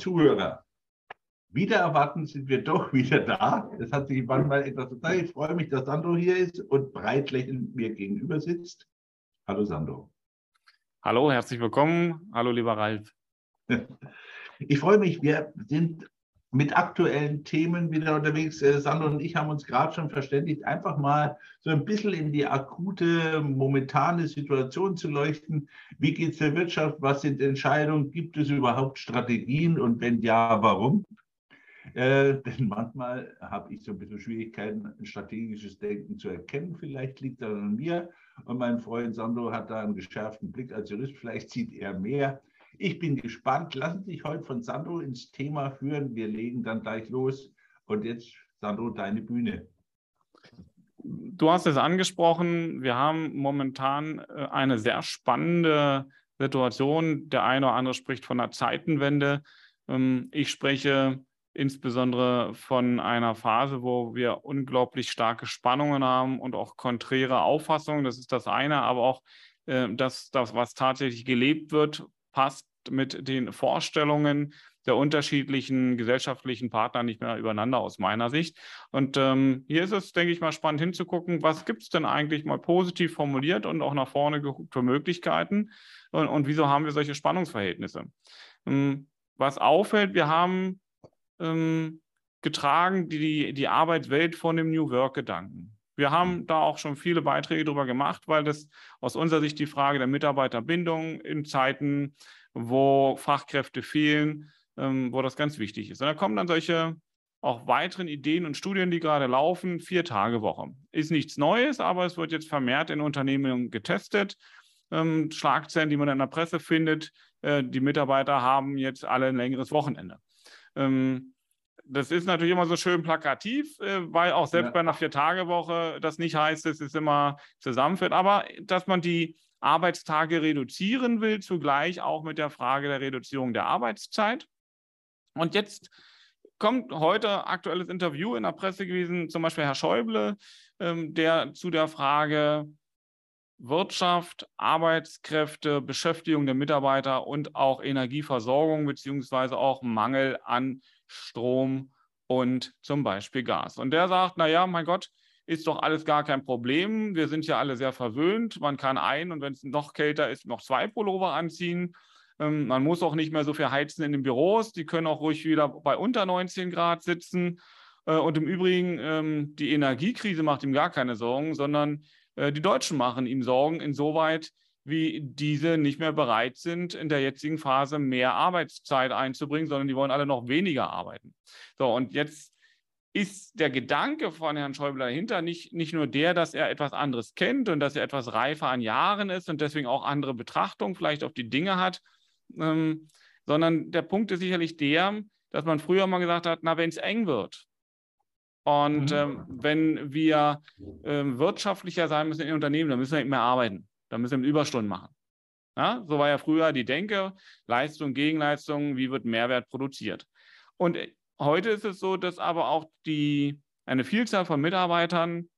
Zuhörer, wieder erwarten sind wir doch wieder da. Es hat sich manchmal etwas total. Ich freue mich, dass Sandro hier ist und breit lächelnd mir gegenüber sitzt. Hallo Sandro. Hallo, herzlich willkommen. Hallo, lieber Ralf. Ich freue mich, wir sind mit aktuellen Themen wieder unterwegs. Äh, Sandro und ich haben uns gerade schon verständigt, einfach mal so ein bisschen in die akute, momentane Situation zu leuchten. Wie geht es der Wirtschaft? Was sind Entscheidungen? Gibt es überhaupt Strategien? Und wenn ja, warum? Äh, denn manchmal habe ich so ein bisschen Schwierigkeiten, ein strategisches Denken zu erkennen. Vielleicht liegt das an mir. Und mein Freund Sandro hat da einen geschärften Blick als Jurist. Vielleicht sieht er mehr. Ich bin gespannt. Lassen Sie sich heute von Sandro ins Thema führen. Wir legen dann gleich los. Und jetzt, Sandro, deine Bühne. Du hast es angesprochen. Wir haben momentan äh, eine sehr spannende Situation. Der eine oder andere spricht von einer Zeitenwende. Ähm, ich spreche insbesondere von einer Phase, wo wir unglaublich starke Spannungen haben und auch konträre Auffassungen. Das ist das eine, aber auch äh, das, was tatsächlich gelebt wird, passt mit den Vorstellungen der unterschiedlichen gesellschaftlichen Partner nicht mehr übereinander aus meiner Sicht. Und ähm, hier ist es, denke ich mal, spannend hinzugucken, was gibt es denn eigentlich mal positiv formuliert und auch nach vorne geguckt für Möglichkeiten und, und wieso haben wir solche Spannungsverhältnisse. Ähm, was auffällt, wir haben ähm, getragen, die die Arbeitswelt von dem New Work-Gedanken. Wir haben da auch schon viele Beiträge darüber gemacht, weil das aus unserer Sicht die Frage der Mitarbeiterbindung in Zeiten, wo Fachkräfte fehlen, ähm, wo das ganz wichtig ist. Und da kommen dann solche auch weiteren Ideen und Studien, die gerade laufen, vier Tage Woche. Ist nichts Neues, aber es wird jetzt vermehrt in Unternehmen getestet. Ähm, Schlagzeilen, die man in der Presse findet, äh, die Mitarbeiter haben jetzt alle ein längeres Wochenende. Ähm, das ist natürlich immer so schön plakativ, äh, weil auch selbst ja. bei einer Vier-Tage-Woche das nicht heißt, dass es immer zusammenführt, aber dass man die Arbeitstage reduzieren will, zugleich auch mit der Frage der Reduzierung der Arbeitszeit. Und jetzt kommt heute aktuelles Interview in der Presse gewesen, zum Beispiel Herr Schäuble, ähm, der zu der Frage Wirtschaft, Arbeitskräfte, Beschäftigung der Mitarbeiter und auch Energieversorgung beziehungsweise auch Mangel an Strom und zum Beispiel Gas. Und der sagt, naja, mein Gott, ist doch alles gar kein Problem. Wir sind ja alle sehr verwöhnt. Man kann ein und wenn es noch kälter ist, noch zwei Pullover anziehen. Ähm, man muss auch nicht mehr so viel heizen in den Büros. Die können auch ruhig wieder bei unter 19 Grad sitzen. Äh, und im Übrigen, ähm, die Energiekrise macht ihm gar keine Sorgen, sondern äh, die Deutschen machen ihm Sorgen, insoweit, wie diese nicht mehr bereit sind, in der jetzigen Phase mehr Arbeitszeit einzubringen, sondern die wollen alle noch weniger arbeiten. So, und jetzt ist der Gedanke von Herrn Schäuble dahinter nicht, nicht nur der, dass er etwas anderes kennt und dass er etwas reifer an Jahren ist und deswegen auch andere Betrachtungen vielleicht auf die Dinge hat, ähm, sondern der Punkt ist sicherlich der, dass man früher mal gesagt hat, na, wenn es eng wird, und mhm. ähm, wenn wir ähm, wirtschaftlicher sein müssen in Unternehmen, dann müssen wir nicht mehr arbeiten. Dann müssen wir Überstunden machen. Ja, so war ja früher die Denke, Leistung, Gegenleistung, wie wird Mehrwert produziert. Und äh, heute ist es so, dass aber auch die, eine Vielzahl von Mitarbeitern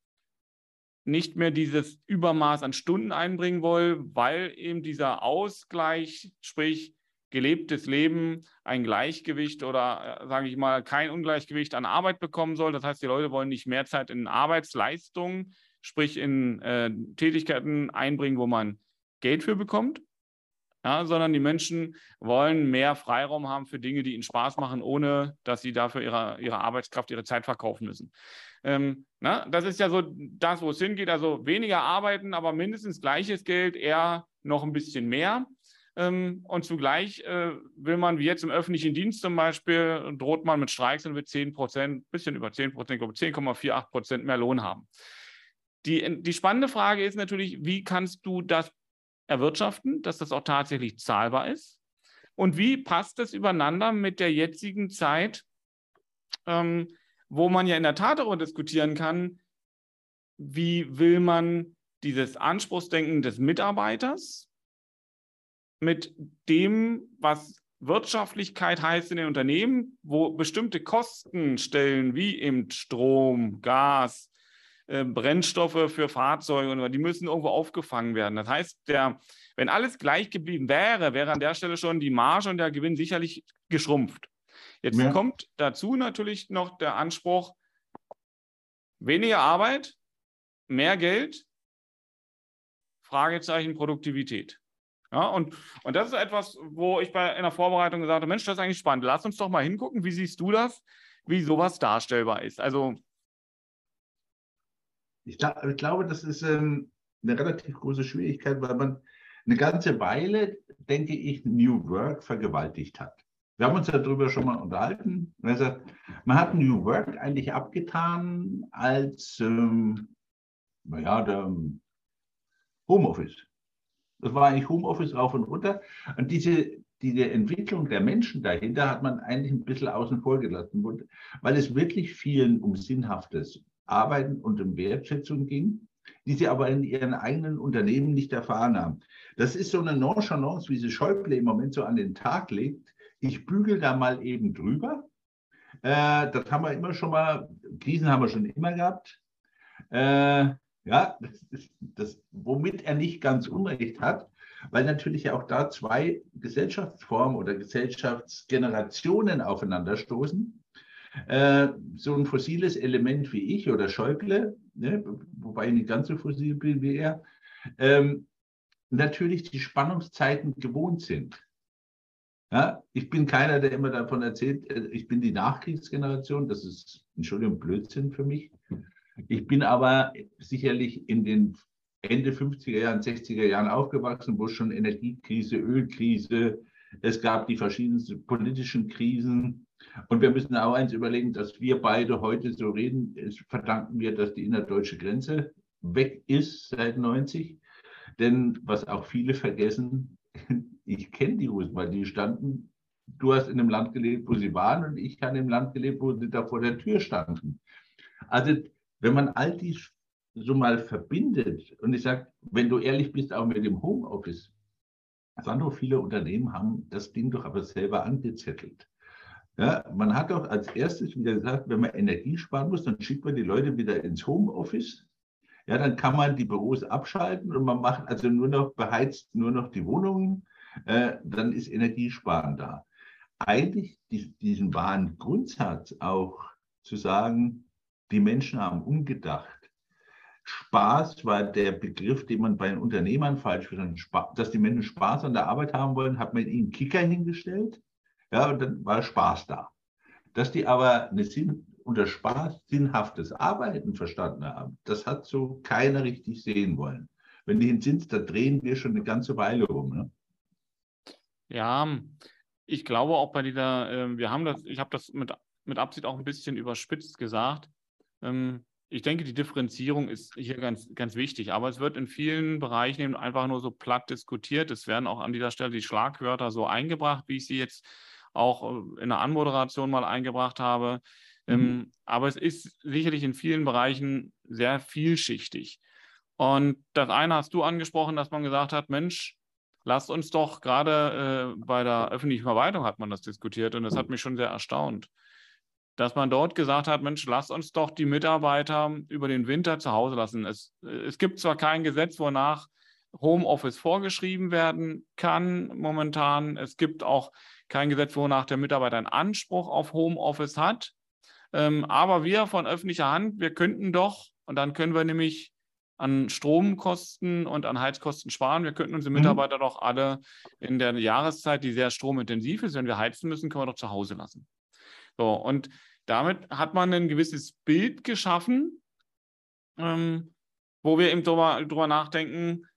nicht mehr dieses Übermaß an Stunden einbringen wollen, weil eben dieser Ausgleich, sprich gelebtes Leben ein Gleichgewicht oder, äh, sage ich mal, kein Ungleichgewicht an Arbeit bekommen soll. Das heißt, die Leute wollen nicht mehr Zeit in Arbeitsleistungen, sprich in äh, Tätigkeiten einbringen, wo man Geld für bekommt, ja, sondern die Menschen wollen mehr Freiraum haben für Dinge, die ihnen Spaß machen, ohne dass sie dafür ihre, ihre Arbeitskraft, ihre Zeit verkaufen müssen. Ähm, na, das ist ja so das, wo es hingeht. Also weniger arbeiten, aber mindestens gleiches Geld, eher noch ein bisschen mehr. Ähm, und zugleich äh, will man, wie jetzt im öffentlichen Dienst zum Beispiel, droht man mit Streiks und wird 10 Prozent, bisschen über 10 Prozent, 10,48 Prozent mehr Lohn haben. Die, die spannende Frage ist natürlich, wie kannst du das erwirtschaften, dass das auch tatsächlich zahlbar ist? Und wie passt das übereinander mit der jetzigen Zeit, ähm, wo man ja in der Tat darüber diskutieren kann, wie will man dieses Anspruchsdenken des Mitarbeiters mit dem, was Wirtschaftlichkeit heißt in den Unternehmen, wo bestimmte Kostenstellen wie eben Strom, Gas, äh, Brennstoffe für Fahrzeuge, die müssen irgendwo aufgefangen werden. Das heißt, der, wenn alles gleich geblieben wäre, wäre an der Stelle schon die Marge und der Gewinn sicherlich geschrumpft. Jetzt ja. kommt dazu natürlich noch der Anspruch, weniger Arbeit, mehr Geld, Fragezeichen Produktivität. Ja, und, und das ist etwas, wo ich bei in der Vorbereitung gesagt habe, Mensch, das ist eigentlich spannend. Lass uns doch mal hingucken, wie siehst du das, wie sowas darstellbar ist. Also ich, ich glaube, das ist ähm, eine relativ große Schwierigkeit, weil man eine ganze Weile, denke ich, New Work vergewaltigt hat. Wir haben uns darüber schon mal unterhalten. Also, man hat New Work eigentlich abgetan als, ähm, naja, der Homeoffice. Das war eigentlich Homeoffice rauf und runter. Und diese, diese Entwicklung der Menschen dahinter hat man eigentlich ein bisschen außen vor gelassen, weil es wirklich vielen um sinnhaftes Arbeiten und um Wertschätzung ging, die sie aber in ihren eigenen Unternehmen nicht erfahren haben. Das ist so eine Nonchalance, wie sie Schäuble im Moment so an den Tag legt. Ich bügel da mal eben drüber. Äh, das haben wir immer schon mal, Krisen haben wir schon immer gehabt. Äh, ja, das das, womit er nicht ganz Unrecht hat, weil natürlich auch da zwei Gesellschaftsformen oder Gesellschaftsgenerationen aufeinanderstoßen. Äh, so ein fossiles Element wie ich oder Schäuble, ne, wobei ich nicht ganz so fossil bin wie er, ähm, natürlich die Spannungszeiten gewohnt sind. Ja, ich bin keiner, der immer davon erzählt, äh, ich bin die Nachkriegsgeneration, das ist, Entschuldigung, Blödsinn für mich. Ich bin aber sicherlich in den Ende 50er Jahren, 60er Jahren aufgewachsen, wo schon Energiekrise, Ölkrise, es gab die verschiedensten politischen Krisen. Und wir müssen auch eins überlegen, dass wir beide heute so reden, verdanken wir, dass die innerdeutsche Grenze weg ist seit 90. Denn was auch viele vergessen, ich kenne die Russen, weil die standen, du hast in einem Land gelebt, wo sie waren und ich in einem Land gelebt, wo sie da vor der Tür standen. Also wenn man all dies so mal verbindet, und ich sage, wenn du ehrlich bist, auch mit dem Homeoffice, Sandro, viele Unternehmen haben das Ding doch aber selber angezettelt. Ja, man hat doch als erstes wieder gesagt, wenn man Energie sparen muss, dann schickt man die Leute wieder ins Homeoffice. Ja, dann kann man die Büros abschalten und man macht also nur noch, beheizt nur noch die Wohnungen. Äh, dann ist Energiesparen da. Eigentlich die, diesen wahren Grundsatz auch zu sagen, die Menschen haben umgedacht. Spaß war der Begriff, den man bei den Unternehmern falsch verstanden hat. Dass die Menschen Spaß an der Arbeit haben wollen, hat man ihnen Kicker hingestellt. Ja, und dann war Spaß da. Dass die aber eine Sinn, unter Spaß sinnhaftes Arbeiten verstanden haben, das hat so keiner richtig sehen wollen. Wenn die sind, da drehen wir schon eine ganze Weile rum. Ne? Ja, ich glaube auch bei dieser, äh, wir haben das, ich habe das mit, mit Absicht auch ein bisschen überspitzt gesagt. Ähm, ich denke, die Differenzierung ist hier ganz, ganz wichtig, aber es wird in vielen Bereichen eben einfach nur so platt diskutiert. Es werden auch an dieser Stelle die Schlagwörter so eingebracht, wie ich sie jetzt auch äh, in der Anmoderation mal eingebracht habe. Mhm. Ähm, aber es ist sicherlich in vielen Bereichen sehr vielschichtig. Und das eine hast du angesprochen, dass man gesagt hat, Mensch, lasst uns doch gerade äh, bei der öffentlichen Verwaltung hat man das diskutiert und das hat mich schon sehr erstaunt dass man dort gesagt hat, Mensch, lass uns doch die Mitarbeiter über den Winter zu Hause lassen. Es, es gibt zwar kein Gesetz, wonach Homeoffice vorgeschrieben werden kann momentan. Es gibt auch kein Gesetz, wonach der Mitarbeiter einen Anspruch auf Homeoffice hat. Ähm, aber wir von öffentlicher Hand, wir könnten doch, und dann können wir nämlich an Stromkosten und an Heizkosten sparen. Wir könnten unsere mhm. Mitarbeiter mhm. doch alle in der Jahreszeit, die sehr stromintensiv ist, wenn wir heizen müssen, können wir doch zu Hause lassen. So, und damit hat man ein gewisses Bild geschaffen, ähm, wo wir eben drüber, drüber nachdenken,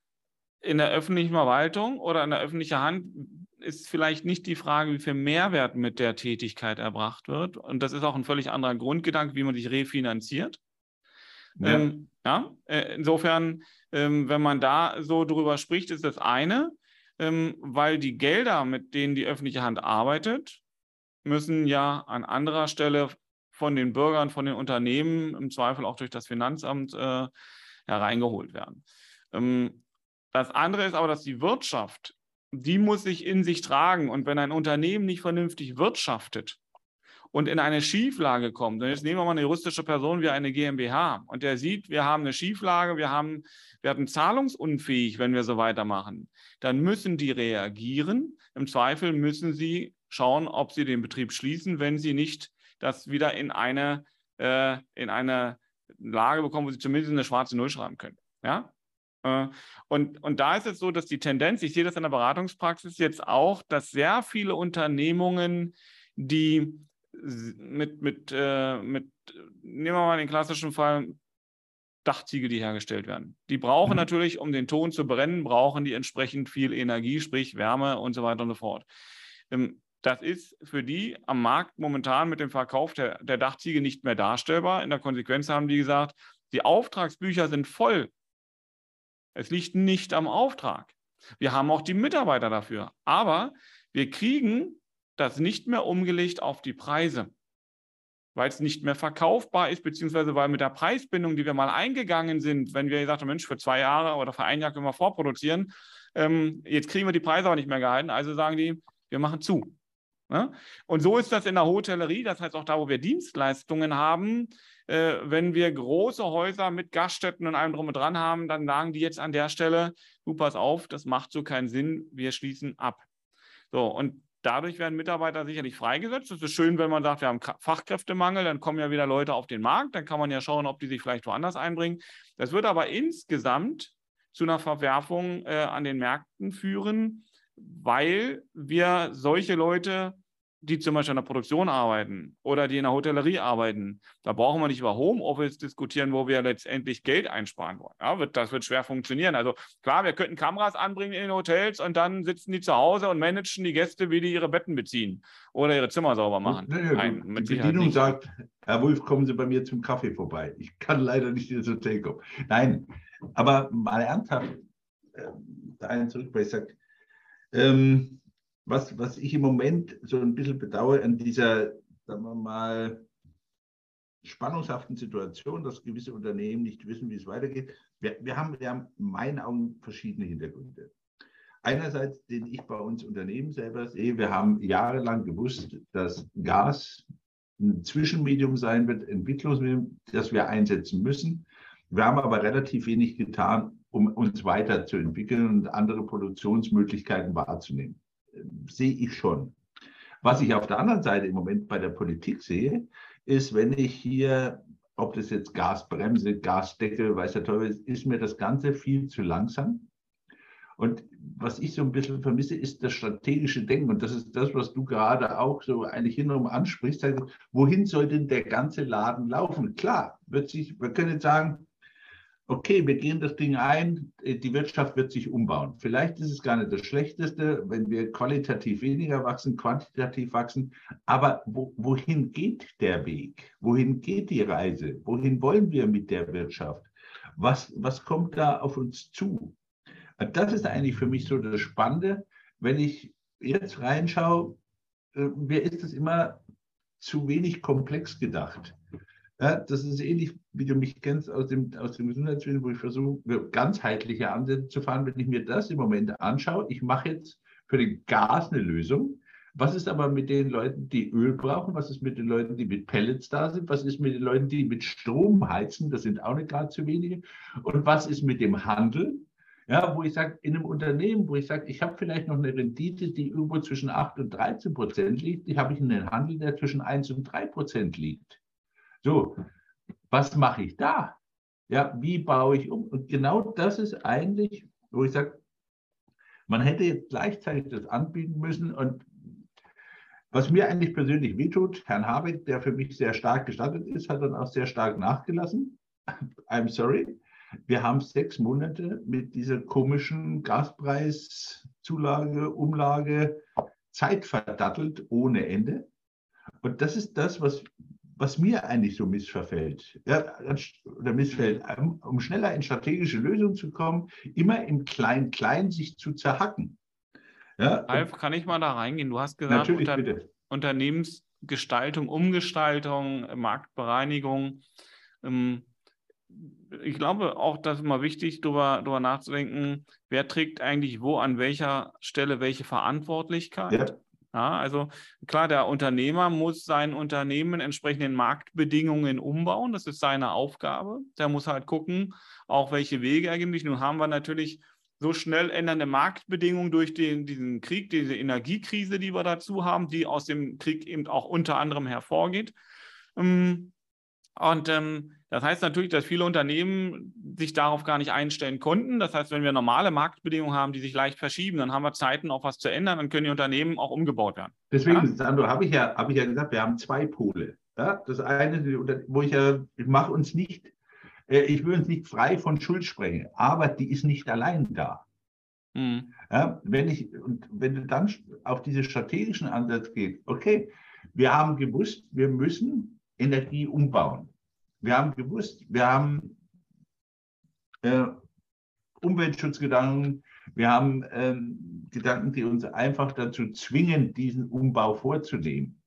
in der öffentlichen Verwaltung oder in der öffentlichen Hand ist vielleicht nicht die Frage, wie viel Mehrwert mit der Tätigkeit erbracht wird. Und das ist auch ein völlig anderer Grundgedanke, wie man sich refinanziert. Ja. Ähm, ja äh, insofern, ähm, wenn man da so drüber spricht, ist das eine, ähm, weil die Gelder, mit denen die öffentliche Hand arbeitet, müssen ja an anderer Stelle von den Bürgern, von den Unternehmen, im Zweifel auch durch das Finanzamt äh, hereingeholt werden. Ähm, das andere ist aber, dass die Wirtschaft, die muss sich in sich tragen. Und wenn ein Unternehmen nicht vernünftig wirtschaftet und in eine Schieflage kommt, und jetzt nehmen wir mal eine juristische Person wie eine GmbH, und der sieht, wir haben eine Schieflage, wir, haben, werden zahlungsunfähig, wenn wir so weitermachen, dann müssen die reagieren. Im Zweifel müssen sie schauen, ob sie den Betrieb schließen, wenn sie nicht das wieder in eine, äh, in eine Lage bekommen, wo sie zumindest eine schwarze Null schreiben können. Ja? Äh, und, und da ist es so, dass die Tendenz, ich sehe das in der Beratungspraxis jetzt auch, dass sehr viele Unternehmungen, die mit, mit, äh, mit nehmen wir mal den klassischen Fall, Dachziegel, die hergestellt werden. Die brauchen mhm. natürlich, um den Ton zu brennen, brauchen die entsprechend viel Energie, sprich Wärme und so weiter und so fort. Ähm, das ist für die am Markt momentan mit dem Verkauf der, der Dachziegel nicht mehr darstellbar. In der Konsequenz haben die gesagt, die Auftragsbücher sind voll. Es liegt nicht am Auftrag. Wir haben auch die Mitarbeiter dafür. Aber wir kriegen das nicht mehr umgelegt auf die Preise weil es nicht mehr verkaufbar ist, beziehungsweise weil mit der Preisbindung, die wir mal eingegangen sind, wenn wir gesagt haben, Mensch, für zwei Jahre oder für ein Jahr können wir vorproduzieren, ähm, jetzt kriegen wir die Preise aber nicht mehr gehalten, also sagen die, wir machen zu. Ne? Und so ist das in der Hotellerie, das heißt auch da, wo wir Dienstleistungen haben, äh, wenn wir große Häuser mit Gaststätten und allem drum und dran haben, dann sagen die jetzt an der Stelle, du pass auf, das macht so keinen Sinn, wir schließen ab. So, und Dadurch werden Mitarbeiter sicherlich freigesetzt. Es ist schön, wenn man sagt, wir haben Fachkräftemangel, dann kommen ja wieder Leute auf den Markt, dann kann man ja schauen, ob die sich vielleicht woanders einbringen. Das wird aber insgesamt zu einer Verwerfung äh, an den Märkten führen, weil wir solche Leute die zum Beispiel in der Produktion arbeiten oder die in der Hotellerie arbeiten, da brauchen wir nicht über Homeoffice diskutieren, wo wir letztendlich Geld einsparen wollen. Ja, wird, das wird schwer funktionieren. Also klar, wir könnten Kameras anbringen in den Hotels und dann sitzen die zu Hause und managen die Gäste, wie die ihre Betten beziehen oder ihre Zimmer sauber machen. Nee, Nein, die Bedienung nicht. sagt, Herr Wolf, kommen Sie bei mir zum Kaffee vorbei. Ich kann leider nicht ins Hotel kommen. Nein, aber mal ernsthaft, äh, dahin zurück, weil ich sage, ähm, was, was ich im Moment so ein bisschen bedauere an dieser, sagen wir mal, spannungshaften Situation, dass gewisse Unternehmen nicht wissen, wie es weitergeht. Wir, wir haben ja in meinen Augen verschiedene Hintergründe. Einerseits, den ich bei uns Unternehmen selber sehe, wir haben jahrelang gewusst, dass Gas ein Zwischenmedium sein wird, Entwicklungsmedium, das wir einsetzen müssen. Wir haben aber relativ wenig getan, um uns weiterzuentwickeln und andere Produktionsmöglichkeiten wahrzunehmen sehe ich schon. Was ich auf der anderen Seite im Moment bei der Politik sehe, ist, wenn ich hier, ob das jetzt Gasbremse, Gasdeckel, weiß der Teufel ist, ist mir das Ganze viel zu langsam. Und was ich so ein bisschen vermisse, ist das strategische Denken. Und das ist das, was du gerade auch so eigentlich hinterher ansprichst. Wohin soll denn der ganze Laden laufen? Klar, wird sich, wir können jetzt sagen, okay, wir gehen das Ding ein, äh, die Wirtschaft wird sich umbauen. Vielleicht ist es gar nicht das Schlechteste, wenn wir qualitativ weniger wachsen, quantitativ wachsen. Aber wo, wohin geht der Weg? Wohin geht die Reise? Wohin wollen wir mit der Wirtschaft? Was, was kommt da auf uns zu? Das ist eigentlich für mich so das Spannende. Wenn ich jetzt reinschaue, äh, mir ist es immer zu wenig komplex gedacht. Ja, das ist ähnlich, wie du mich kennst aus dem, aus dem Gesundheitswesen, wo ich versuche, ganzheitliche Ansätze zu fahren. Wenn ich mir das im Moment anschaue, ich mache jetzt für den Gas eine Lösung. Was ist aber mit den Leuten, die Öl brauchen? Was ist mit den Leuten, die mit Pellets da sind? Was ist mit den Leuten, die mit Strom heizen? Das sind auch nicht gerade zu wenige. Und was ist mit dem Handel? Ja, wo ich sage, in einem Unternehmen, wo ich sage, ich habe vielleicht noch eine Rendite, die irgendwo zwischen 8 und 13 Prozent liegt, die habe ich einen Handel, der zwischen 1 und 3 Prozent liegt. So, was mache ich da? Ja, wie baue ich um? Und genau das ist eigentlich, wo ich sage, man hätte jetzt gleichzeitig das anbieten müssen. Und was mir eigentlich persönlich wehtut, Herrn Habeck, der für mich sehr stark gestattet ist, hat dann auch sehr stark nachgelassen. I'm sorry. Wir haben sechs Monate mit dieser komischen Gaspreiszulage, Umlage Zeit verdattelt ohne Ende. Und das ist das, was was mir eigentlich so missverfällt, ja, oder missfällt, um schneller in strategische Lösungen zu kommen, immer im Klein-Klein sich zu zerhacken. Ja, Alf, kann ich mal da reingehen? Du hast gesagt, unter, Unternehmensgestaltung, Umgestaltung, Marktbereinigung. Ähm, ich glaube auch, das ist immer wichtig, darüber, darüber nachzudenken, wer trägt eigentlich wo an welcher Stelle welche Verantwortlichkeit. Ja. Ja, also klar, der Unternehmer muss sein Unternehmen entsprechenden Marktbedingungen umbauen. Das ist seine Aufgabe. Der muss halt gucken, auch welche Wege er gibt. Nun haben wir natürlich so schnell ändernde Marktbedingungen durch den, diesen Krieg, diese Energiekrise, die wir dazu haben, die aus dem Krieg eben auch unter anderem hervorgeht. Ähm, und ähm, das heißt natürlich, dass viele Unternehmen sich darauf gar nicht einstellen konnten. Das heißt, wenn wir normale Marktbedingungen haben, die sich leicht verschieben, dann haben wir Zeiten, auch was zu ändern, dann können die Unternehmen auch umgebaut werden. Deswegen, ja? Sandro, habe ich, ja, hab ich ja gesagt, wir haben zwei Pole. Ja? Das eine, wo ich ja, ich mache uns nicht, äh, ich will uns nicht frei von Schuld sprechen, aber die ist nicht allein da. Mhm. Ja, wenn, ich, und wenn du dann auf diesen strategischen Ansatz gehst, okay, wir haben gewusst, wir müssen Energie umbauen. Wir haben gewusst, wir haben äh, Umweltschutzgedanken, wir haben ähm, Gedanken, die uns einfach dazu zwingen, diesen Umbau vorzunehmen.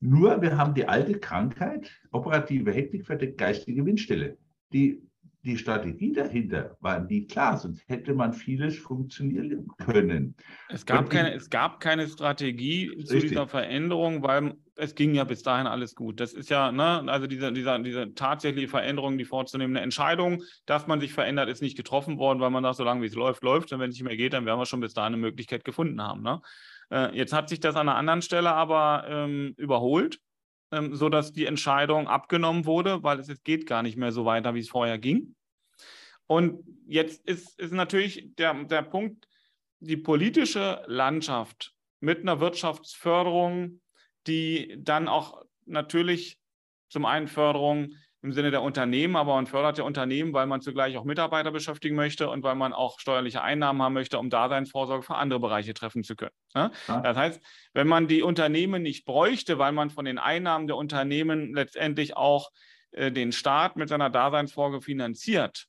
Nur wir haben die alte Krankheit, operative Hektik verdeckt geistige Windstille. Die die Strategie dahinter war nie klar, sonst hätte man vieles funktionieren können. Es gab, keine, es gab keine Strategie richtig. zu dieser Veränderung, weil es ging ja bis dahin alles gut. Das ist ja, ne, also diese, diese, diese tatsächliche Veränderung, die vorzunehmende Entscheidung, dass man sich verändert, ist nicht getroffen worden, weil man sagt, solange wie es läuft, läuft. Und wenn es nicht mehr geht, dann werden wir schon bis dahin eine Möglichkeit gefunden haben. Ne? Äh, jetzt hat sich das an einer anderen Stelle aber ähm, überholt ähm, sodass die Entscheidung abgenommen wurde, weil es, es geht gar nicht mehr so weiter, wie es vorher ging. Und jetzt ist, ist natürlich der, der Punkt, die politische Landschaft mit einer Wirtschaftsförderung, die dann auch natürlich zum einen Förderung im Sinne der Unternehmen, aber man fördert ja Unternehmen, weil man zugleich auch Mitarbeiter beschäftigen möchte und weil man auch steuerliche Einnahmen haben möchte, um Daseinsvorsorge für andere Bereiche treffen zu können. Ne? Ja. Das heißt, wenn man die Unternehmen nicht bräuchte, weil man von den Einnahmen der Unternehmen letztendlich auch äh, den Staat mit seiner Daseinsvorsorge finanziert,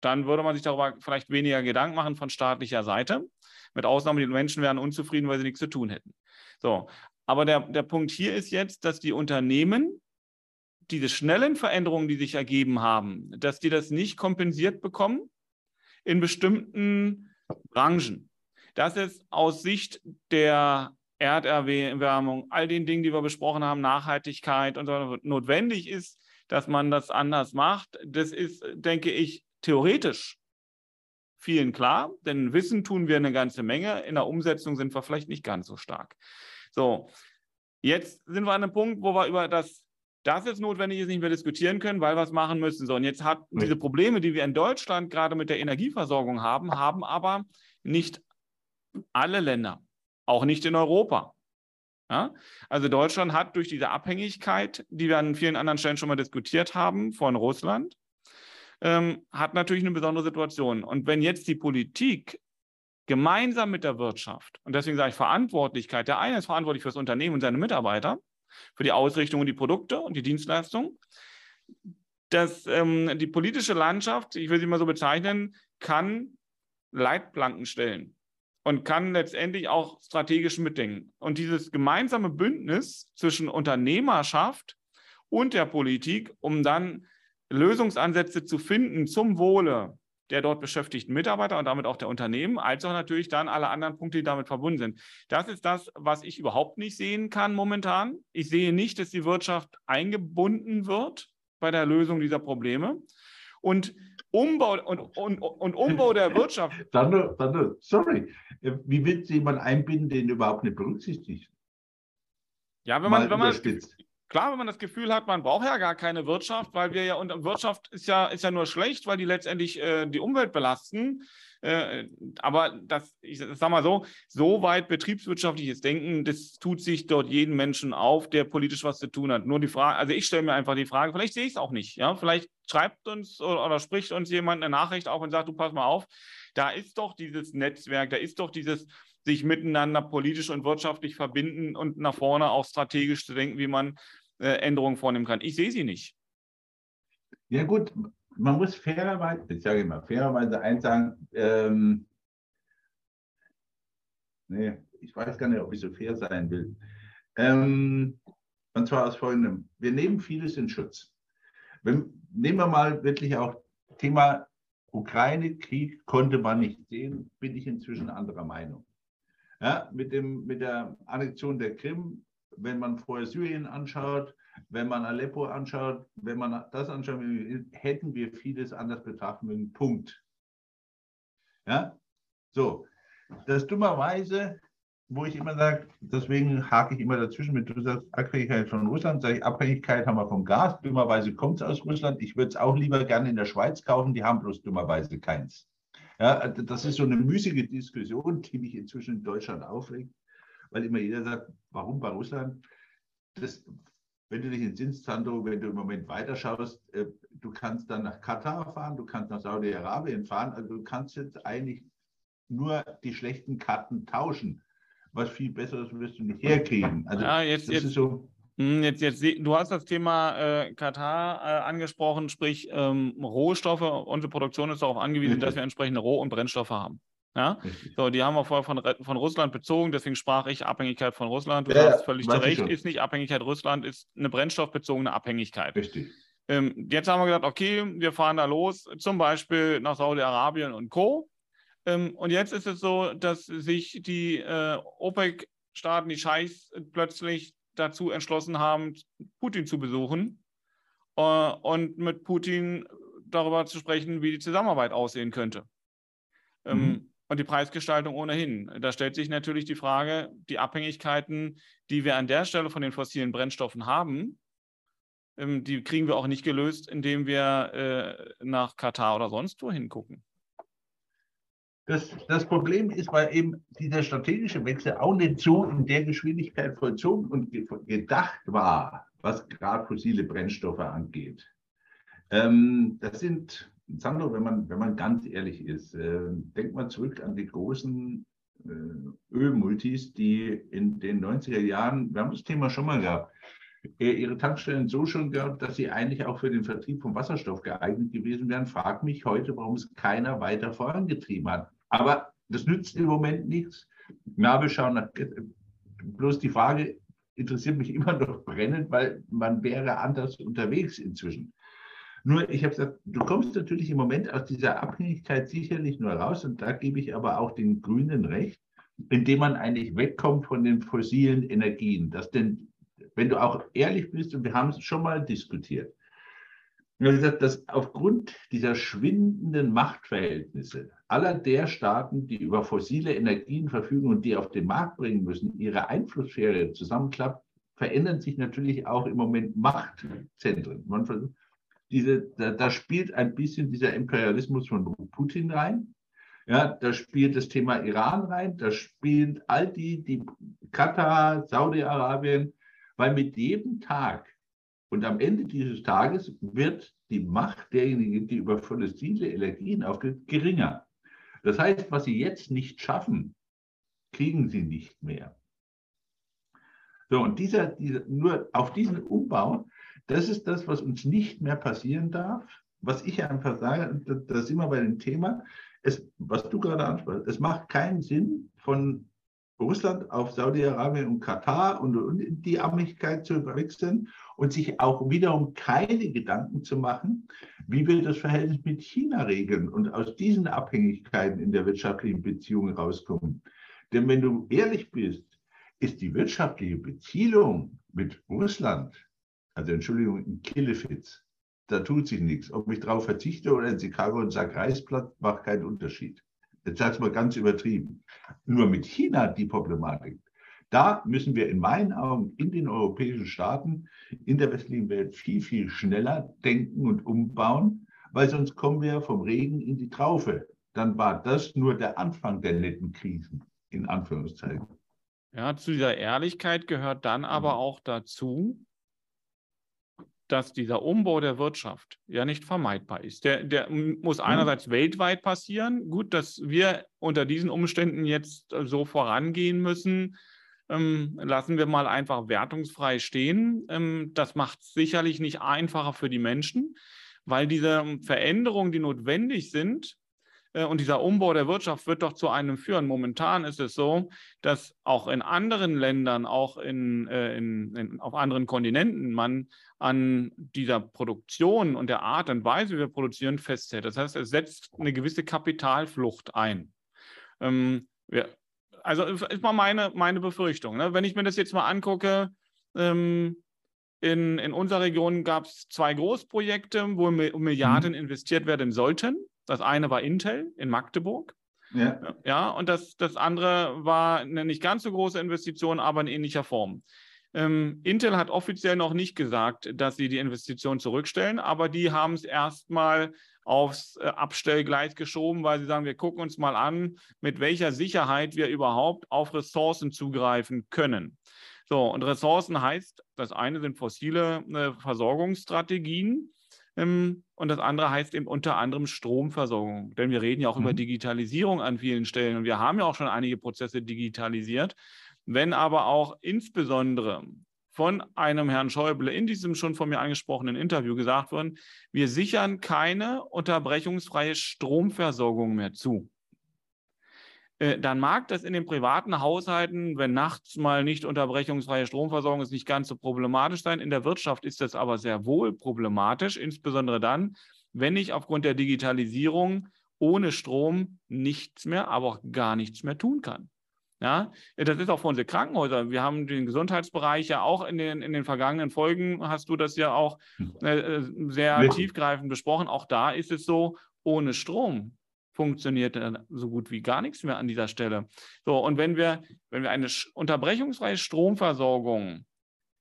dann würde man sich darüber vielleicht weniger Gedanken machen von staatlicher Seite. Mit Ausnahme, die Menschen wären unzufrieden, weil sie nichts zu tun hätten. So, aber der, der Punkt hier ist jetzt, dass die Unternehmen diese schnellen Veränderungen, die sich ergeben haben, dass die das nicht kompensiert bekommen in bestimmten Branchen. Dass es aus Sicht der Erderwärmung, all den Dingen, die wir besprochen haben, Nachhaltigkeit und so weiter, notwendig ist, dass man das anders macht. Das ist, denke ich, theoretisch vielen klar, denn Wissen tun wir eine ganze Menge. In der Umsetzung sind wir vielleicht nicht ganz so stark. So, jetzt sind wir an einem Punkt, wo wir über das das jetzt notwendig ist, nicht mehr diskutieren können, weil wir es machen müssen. So, und jetzt hat diese Probleme, die wir in Deutschland gerade mit der Energieversorgung haben, haben aber nicht alle Länder, auch nicht in Europa. Ja? Also Deutschland hat durch diese Abhängigkeit, die wir an vielen anderen Stellen schon mal diskutiert haben, von Russland, ähm, hat natürlich eine besondere Situation. Und wenn jetzt die Politik gemeinsam mit der Wirtschaft, und deswegen sage ich Verantwortlichkeit, der eine ist verantwortlich für das Unternehmen und seine Mitarbeiter, für die Ausrichtung und die Produkte und die Dienstleistungen. Dass ähm, die politische Landschaft, ich will sie mal so bezeichnen, kann Leitplanken stellen und kann letztendlich auch strategisch mitdenken. Und dieses gemeinsame Bündnis zwischen Unternehmerschaft und der Politik, um dann Lösungsansätze zu finden zum Wohle der dort beschäftigten Mitarbeiter und damit auch der Unternehmen, als auch natürlich dann alle anderen Punkte, die damit verbunden sind. Das ist das, was ich überhaupt nicht sehen kann momentan. Ich sehe nicht, dass die Wirtschaft eingebunden wird bei der Lösung dieser Probleme. Und Umbau und, und, und Umbau der Wirtschaft. Dann, dann, sorry, wie wird jemand einbinden, den überhaupt nicht berücksichtigt? Ja, wenn man, wenn man, Klar, wenn man das Gefühl hat, man braucht ja gar keine Wirtschaft, weil wir ja, und Wirtschaft ist ja, ist ja nur schlecht, weil die letztendlich äh, die Umwelt belasten. Äh, aber das, ich sag mal so, so weit betriebswirtschaftliches Denken, das tut sich dort jeden Menschen auf, der politisch was zu tun hat. Nur die Frage, also ich stelle mir einfach die Frage, vielleicht sehe ich es auch nicht. Ja? Vielleicht schreibt uns oder, oder spricht uns jemand eine Nachricht auf und sagt, du pass mal auf, da ist doch dieses Netzwerk, da ist doch dieses sich miteinander politisch und wirtschaftlich verbinden und nach vorne auch strategisch zu denken, wie man Änderungen vornehmen kann. Ich sehe sie nicht. Ja gut, man muss fairerweise, ich sage immer, fairerweise eins sagen, ähm, nee, ich weiß gar nicht, ob ich so fair sein will. Ähm, und zwar aus folgendem, wir nehmen vieles in Schutz. Wenn, nehmen wir mal wirklich auch Thema Ukraine-Krieg konnte man nicht sehen, bin ich inzwischen anderer Meinung. Ja, mit, dem, mit der Annexion der Krim wenn man vorher Syrien anschaut, wenn man Aleppo anschaut, wenn man das anschaut, hätten wir vieles anders betrachten mögen. Punkt. Ja, so. Das dummerweise, wo ich immer sage, deswegen hake ich immer dazwischen mit, du sagst Abhängigkeit von Russland, sage ich, Abhängigkeit haben wir vom Gas, dummerweise kommt es aus Russland. Ich würde es auch lieber gerne in der Schweiz kaufen, die haben bloß dummerweise keins. Ja, das ist so eine müßige Diskussion, die mich inzwischen in Deutschland aufregt, weil immer jeder sagt, warum bei Russland? Das wenn du dich entsinnst, Sandro, wenn du im Moment weiterschaust, äh, du kannst dann nach Katar fahren, du kannst nach Saudi-Arabien fahren, also du kannst jetzt eigentlich nur die schlechten Karten tauschen. Was viel Besseres wirst du nicht herkriegen. Also ja, jetzt, das jetzt, ist so. Hm, jetzt, jetzt, du hast das Thema äh, Katar äh, angesprochen, sprich ähm, Rohstoffe. Unsere Produktion ist darauf angewiesen, dass wir entsprechende Roh- und Brennstoffe haben. Ja? So, die haben wir vorher von, von Russland bezogen, deswegen sprach ich Abhängigkeit von Russland. Du ja, sagst völlig zu Recht, ist nicht Abhängigkeit Russland, ist eine brennstoffbezogene Abhängigkeit. Richtig. Ähm, jetzt haben wir gesagt, okay, wir fahren da los, zum Beispiel nach Saudi-Arabien und Co. Ähm, und jetzt ist es so, dass sich die äh, OPEC-Staaten, die Scheichs, plötzlich dazu entschlossen haben, Putin zu besuchen äh, und mit Putin darüber zu sprechen, wie die Zusammenarbeit aussehen könnte. Ähm, mhm und die Preisgestaltung ohnehin. Da stellt sich natürlich die Frage, die Abhängigkeiten, die wir an der Stelle von den fossilen Brennstoffen haben, ähm, die kriegen wir auch nicht gelöst, indem wir äh, nach Katar oder sonst wo hingucken. Das, das, Problem ist, weil eben dieser strategische Wechsel auch nicht so in der Geschwindigkeit vollzogen und gedacht war, was gerade fossile Brennstoffe angeht. Ähm, das sind Sandro, wenn man, wenn man ganz ehrlich ist, äh, denkt mal zurück an die großen äh, Ölmultis, die in den 90er Jahren, wir haben das Thema schon mal gehabt, äh, ihre Tankstellen so schon gehabt, dass sie eigentlich auch für den Vertrieb von Wasserstoff geeignet gewesen wären. Frag mich heute, warum es keiner weiter vorangetrieben hat. Aber das nützt im Moment nichts. Na, wir schauen nach. Bloß die Frage interessiert mich immer noch brennend, weil man wäre anders unterwegs inzwischen. Nur, ich habe gesagt, du kommst natürlich im Moment aus dieser Abhängigkeit sicherlich nur raus, und da gebe ich aber auch den Grünen recht, indem man eigentlich wegkommt von den fossilen Energien. Dass denn, wenn du auch ehrlich bist, und wir haben es schon mal diskutiert, gesagt, dass aufgrund dieser schwindenden Machtverhältnisse aller der Staaten, die über fossile Energien verfügen und die auf den Markt bringen müssen, ihre Einflusssphäre zusammenklappt, verändern sich natürlich auch im Moment Machtzentren. Man versucht, diese, da, da, spielt ein bisschen dieser Imperialismus von Putin rein. Ja, da spielt das Thema Iran rein, da spielt all die, die Katar, Saudi-Arabien, weil mit jedem Tag und am Ende dieses Tages wird die Macht derjenigen, die über fossile Energien aufgeht, geringer. Das heißt, was sie jetzt nicht schaffen, kriegen sie nicht mehr. So, und dieser, dieser, nur auf diesen Umbau das ist das, was uns nicht mehr passieren darf. Was ich einfach sage, da, da sind wir bei dem Thema, es, was du gerade ansprichst, es macht keinen Sinn, von Russland auf Saudi-Arabien und Katar und, und die Abhängigkeit zu wechseln und sich auch wiederum keine Gedanken zu machen, wie wir das Verhältnis mit China regeln und aus diesen Abhängigkeiten in der wirtschaftlichen Beziehung rauskommen. Denn wenn du ehrlich bist, ist die wirtschaftliche Beziehung mit Russland also Entschuldigung, in Killefitz, da tut sich nichts. Ob ich darauf verzichte oder in Chicago und sage Reisblatt, macht keinen Unterschied. Jetzt sage ich mal ganz übertrieben. Nur mit China die Problematik. Da müssen wir in meinen Augen in den europäischen Staaten, in der westlichen Welt viel, viel schneller denken und umbauen, weil sonst kommen wir vom Regen in die Traufe. Dann war das nur der Anfang der netten Krisen, in Anführungszeichen. Ja, zu dieser Ehrlichkeit gehört dann aber mhm. auch dazu, dass dieser Umbau der Wirtschaft ja nicht vermeidbar ist. Der, der muss mhm. einerseits mhm. weltweit passieren. Gut, dass wir unter diesen Umständen jetzt äh, so vorangehen müssen, ähm, lassen wir mal einfach wertungsfrei stehen. Ähm, das macht es sicherlich nicht einfacher für die Menschen, weil diese Veränderungen, die notwendig sind, und dieser Umbau der Wirtschaft wird doch zu einem führen. Momentan ist es so, dass auch in anderen Ländern, auch in, äh, in, in, auf anderen Kontinenten, man an dieser Produktion und der Art und Weise, wie wir produzieren, festhält. Das heißt, es setzt eine gewisse Kapitalflucht ein. Ähm, ja, also ist mal meine, meine Befürchtung. Ne? Wenn ich mir das jetzt mal angucke, ähm, in, in unserer Region gab es zwei Großprojekte, wo Milliarden mhm. investiert werden sollten. Das eine war Intel in Magdeburg. Ja, ja und das, das andere war eine nicht ganz so große Investition, aber in ähnlicher Form. Ähm, Intel hat offiziell noch nicht gesagt, dass sie die Investition zurückstellen, aber die haben es erstmal aufs äh, Abstellgleis geschoben, weil sie sagen, wir gucken uns mal an, mit welcher Sicherheit wir überhaupt auf Ressourcen zugreifen können. So, und Ressourcen heißt, das eine sind fossile äh, Versorgungsstrategien. Ähm, und das andere heißt eben unter anderem Stromversorgung. Denn wir reden ja auch mhm. über Digitalisierung an vielen Stellen und wir haben ja auch schon einige Prozesse digitalisiert. Wenn aber auch insbesondere von einem Herrn Schäuble in diesem schon von mir angesprochenen Interview gesagt wird, wir sichern keine unterbrechungsfreie Stromversorgung mehr zu. Äh, dann mag das in den privaten Haushalten, wenn nachts mal nicht unterbrechungsfreie Stromversorgung ist, nicht ganz so problematisch sein. In der Wirtschaft ist das aber sehr wohl problematisch, insbesondere dann, wenn ich aufgrund der Digitalisierung ohne Strom nichts mehr, aber auch gar nichts mehr tun kann. Ja, das ist auch für unsere Krankenhäuser. Wir haben den Gesundheitsbereich ja auch in den, in den vergangenen Folgen, hast du das ja auch hm. äh, sehr Wirklich? tiefgreifend besprochen. Auch da ist es so, ohne Strom funktioniert so gut wie gar nichts mehr an dieser Stelle. So, und wenn wir, wenn wir eine unterbrechungsfreie Stromversorgung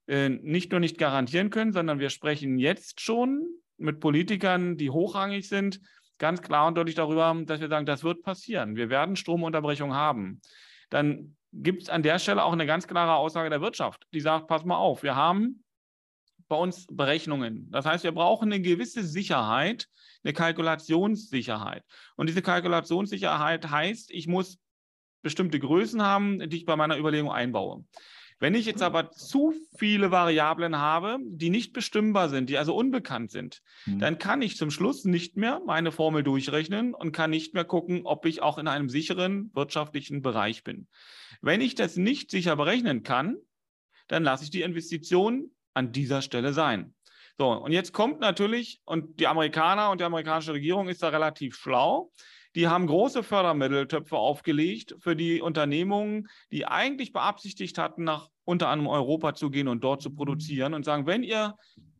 äh, nicht nur nicht garantieren können, sondern wir sprechen jetzt schon mit Politikern, die hochrangig sind, ganz klar und deutlich darüber, dass wir sagen, das wird passieren. Wir werden Stromunterbrechung haben. Dann gibt es an der Stelle auch eine ganz klare Aussage der Wirtschaft, die sagt, pass mal auf, wir haben bei uns Berechnungen. Das heißt, wir brauchen eine gewisse Sicherheit, eine Kalkulationssicherheit. Und diese Kalkulationssicherheit heißt, ich muss bestimmte Größen haben, die ich bei meiner Überlegung einbaue. Wenn ich jetzt aber zu viele Variablen habe, die nicht bestimmbar sind, die also unbekannt sind, mhm. dann kann ich zum Schluss nicht mehr meine Formel durchrechnen und kann nicht mehr gucken, ob ich auch in einem sicheren wirtschaftlichen Bereich bin. Wenn ich das nicht sicher berechnen kann, dann lasse ich die Investition an dieser Stelle sein. So, und jetzt kommt natürlich, und die Amerikaner und die amerikanische Regierung ist da relativ schlau, die haben große Fördermitteltöpfe aufgelegt für die Unternehmungen, die eigentlich beabsichtigt hatten, nach unter anderem Europa zu gehen und dort zu produzieren und sagen, wenn ihr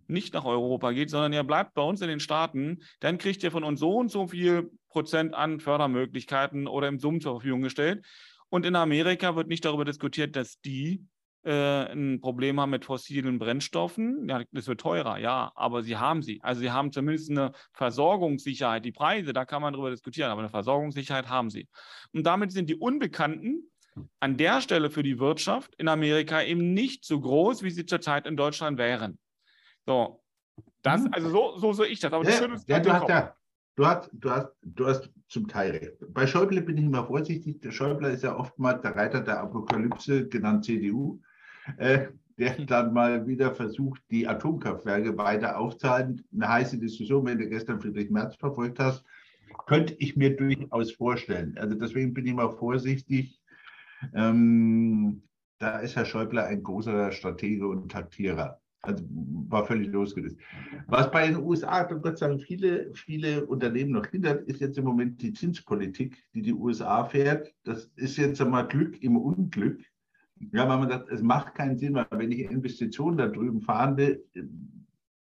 nicht nach Europa geht, sondern ihr bleibt bei uns in den Staaten, dann kriegt ihr von uns so und so viel Prozent an Fördermöglichkeiten oder im Summen zur Verfügung gestellt. Und in Amerika wird nicht darüber diskutiert, dass die ein Problem haben mit fossilen Brennstoffen, ja, das wird teurer, ja, aber sie haben sie. Also sie haben zumindest eine Versorgungssicherheit. Die Preise, da kann man darüber diskutieren, aber eine Versorgungssicherheit haben sie. Und damit sind die Unbekannten an der Stelle für die Wirtschaft in Amerika eben nicht so groß, wie sie zurzeit in Deutschland wären. So, das, mhm. also so, so sehe ich das. Aber ja, das ja, du, hast, ja, du, hast, du, hast, du hast zum Teil recht. Bei Schäuble bin ich immer vorsichtig. Der Schäuble ist ja oftmals der Reiter der Apokalypse, genannt CDU äh, der dann mal wieder versucht, die Atomkraftwerke weiter aufzuhalten. Eine heiße Diskussion, wenn du gestern Friedrich Merz verfolgt hast, könnte ich mir durchaus vorstellen. Also deswegen bin ich mal vorsichtig. Ähm, da ist Herr Schäuble ein großer Stratege und Taktierer. Also war völlig losgelöst. Was bei den USA, Gott sei Dank, viele, viele Unternehmen noch hindert, ist jetzt im Moment die Zinspolitik, die die USA fährt. Das ist jetzt einmal Glück im Unglück. Ja, weil man sagt, es macht keinen Sinn, weil wenn ich Investitionen da drüben fahren will,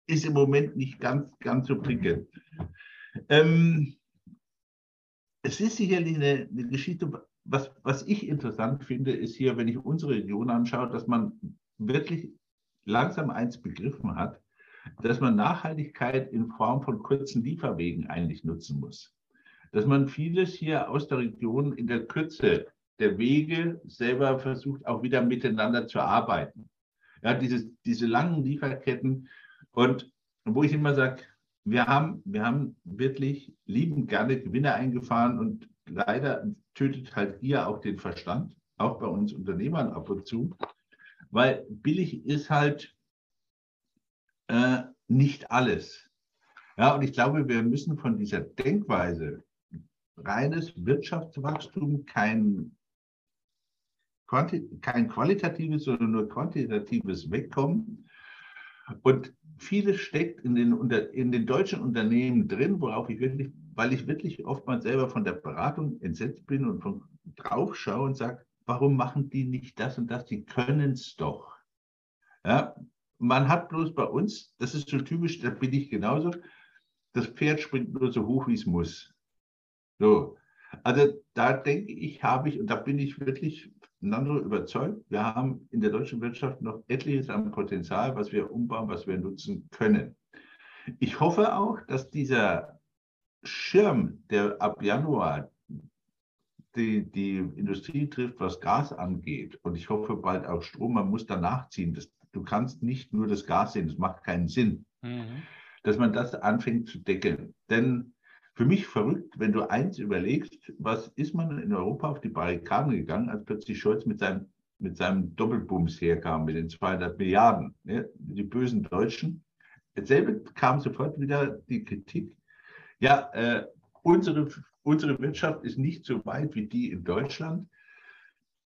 ist im Moment nicht ganz, ganz so prickelnd. Ähm, es ist sicherlich eine, eine Geschichte, was, was ich interessant finde, ist hier, wenn ich unsere Region anschaue, dass man wirklich langsam eins begriffen hat, dass man Nachhaltigkeit in Form von kurzen Lieferwegen eigentlich nutzen muss. Dass man vieles hier aus der Region in der Kürze der Wege selber versucht, auch wieder miteinander zu arbeiten. Ja, dieses, diese langen Lieferketten und wo ich immer sage, wir haben, wir haben wirklich liebend gerne Gewinne eingefahren und leider tötet halt ihr auch den Verstand, auch bei uns Unternehmern ab und zu, weil billig ist halt äh, nicht alles. Ja, und ich glaube, wir müssen von dieser Denkweise reines Wirtschaftswachstum, kein kein qualitatives, sondern nur quantitatives Wegkommen. Und vieles steckt in den, in den deutschen Unternehmen drin, worauf ich wirklich, weil ich wirklich oftmals selber von der Beratung entsetzt bin und von drauf schaue und sage, warum machen die nicht das und das? Die können es doch. Ja, man hat bloß bei uns, das ist so typisch, da bin ich genauso, das Pferd springt nur so hoch, wie es muss. So. Also da denke ich, habe ich, und da bin ich wirklich Nando überzeugt, wir haben in der deutschen Wirtschaft noch etliches an Potenzial, was wir umbauen, was wir nutzen können. Ich hoffe auch, dass dieser Schirm, der ab Januar die, die Industrie trifft, was Gas angeht, und ich hoffe bald auch Strom, man muss danach ziehen. Das, du kannst nicht nur das Gas sehen, das macht keinen Sinn. Mhm. Dass man das anfängt zu deckeln. Denn für mich verrückt, wenn du eins überlegst, was ist man in Europa auf die Barrikaden gegangen, als plötzlich Scholz mit seinem, mit seinem Doppelbums herkam, mit den 200 Milliarden. Ne? Die bösen Deutschen. Dasselbe kam sofort wieder die Kritik. Ja, äh, unsere, unsere Wirtschaft ist nicht so weit wie die in Deutschland.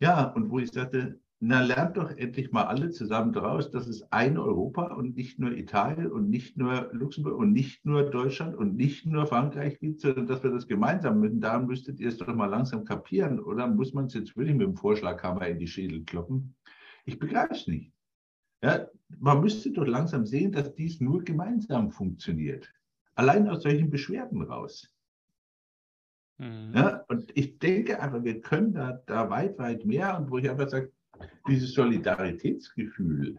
Ja, und wo ich sagte, na, lernt doch endlich mal alle zusammen daraus, dass es ein Europa und nicht nur Italien und nicht nur Luxemburg und nicht nur Deutschland und nicht nur Frankreich gibt, sondern dass wir das gemeinsam müssen. Da müsstet ihr es doch mal langsam kapieren. Oder muss man es jetzt wirklich mit dem Vorschlaghammer in die Schädel kloppen? Ich begreife es nicht. Ja, man müsste doch langsam sehen, dass dies nur gemeinsam funktioniert. Allein aus solchen Beschwerden raus. Mhm. Ja, und ich denke einfach, wir können da, da weit, weit mehr. Und wo ich einfach sage, dieses Solidaritätsgefühl,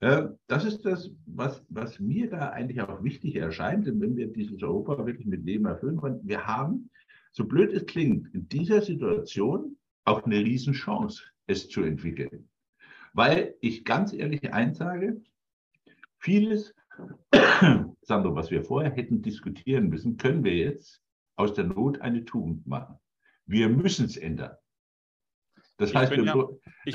äh, das ist das, was, was mir da eigentlich auch wichtig erscheint, denn wenn wir dieses Europa wirklich mit Leben erfüllen wollen, wir haben, so blöd es klingt, in dieser Situation auch eine Riesenchance, es zu entwickeln. Weil ich ganz ehrlich eins sage, vieles, Sandro, was wir vorher hätten diskutieren müssen, können wir jetzt aus der Not eine Tugend machen. Wir müssen es ändern. Das ich heißt, wir, ja,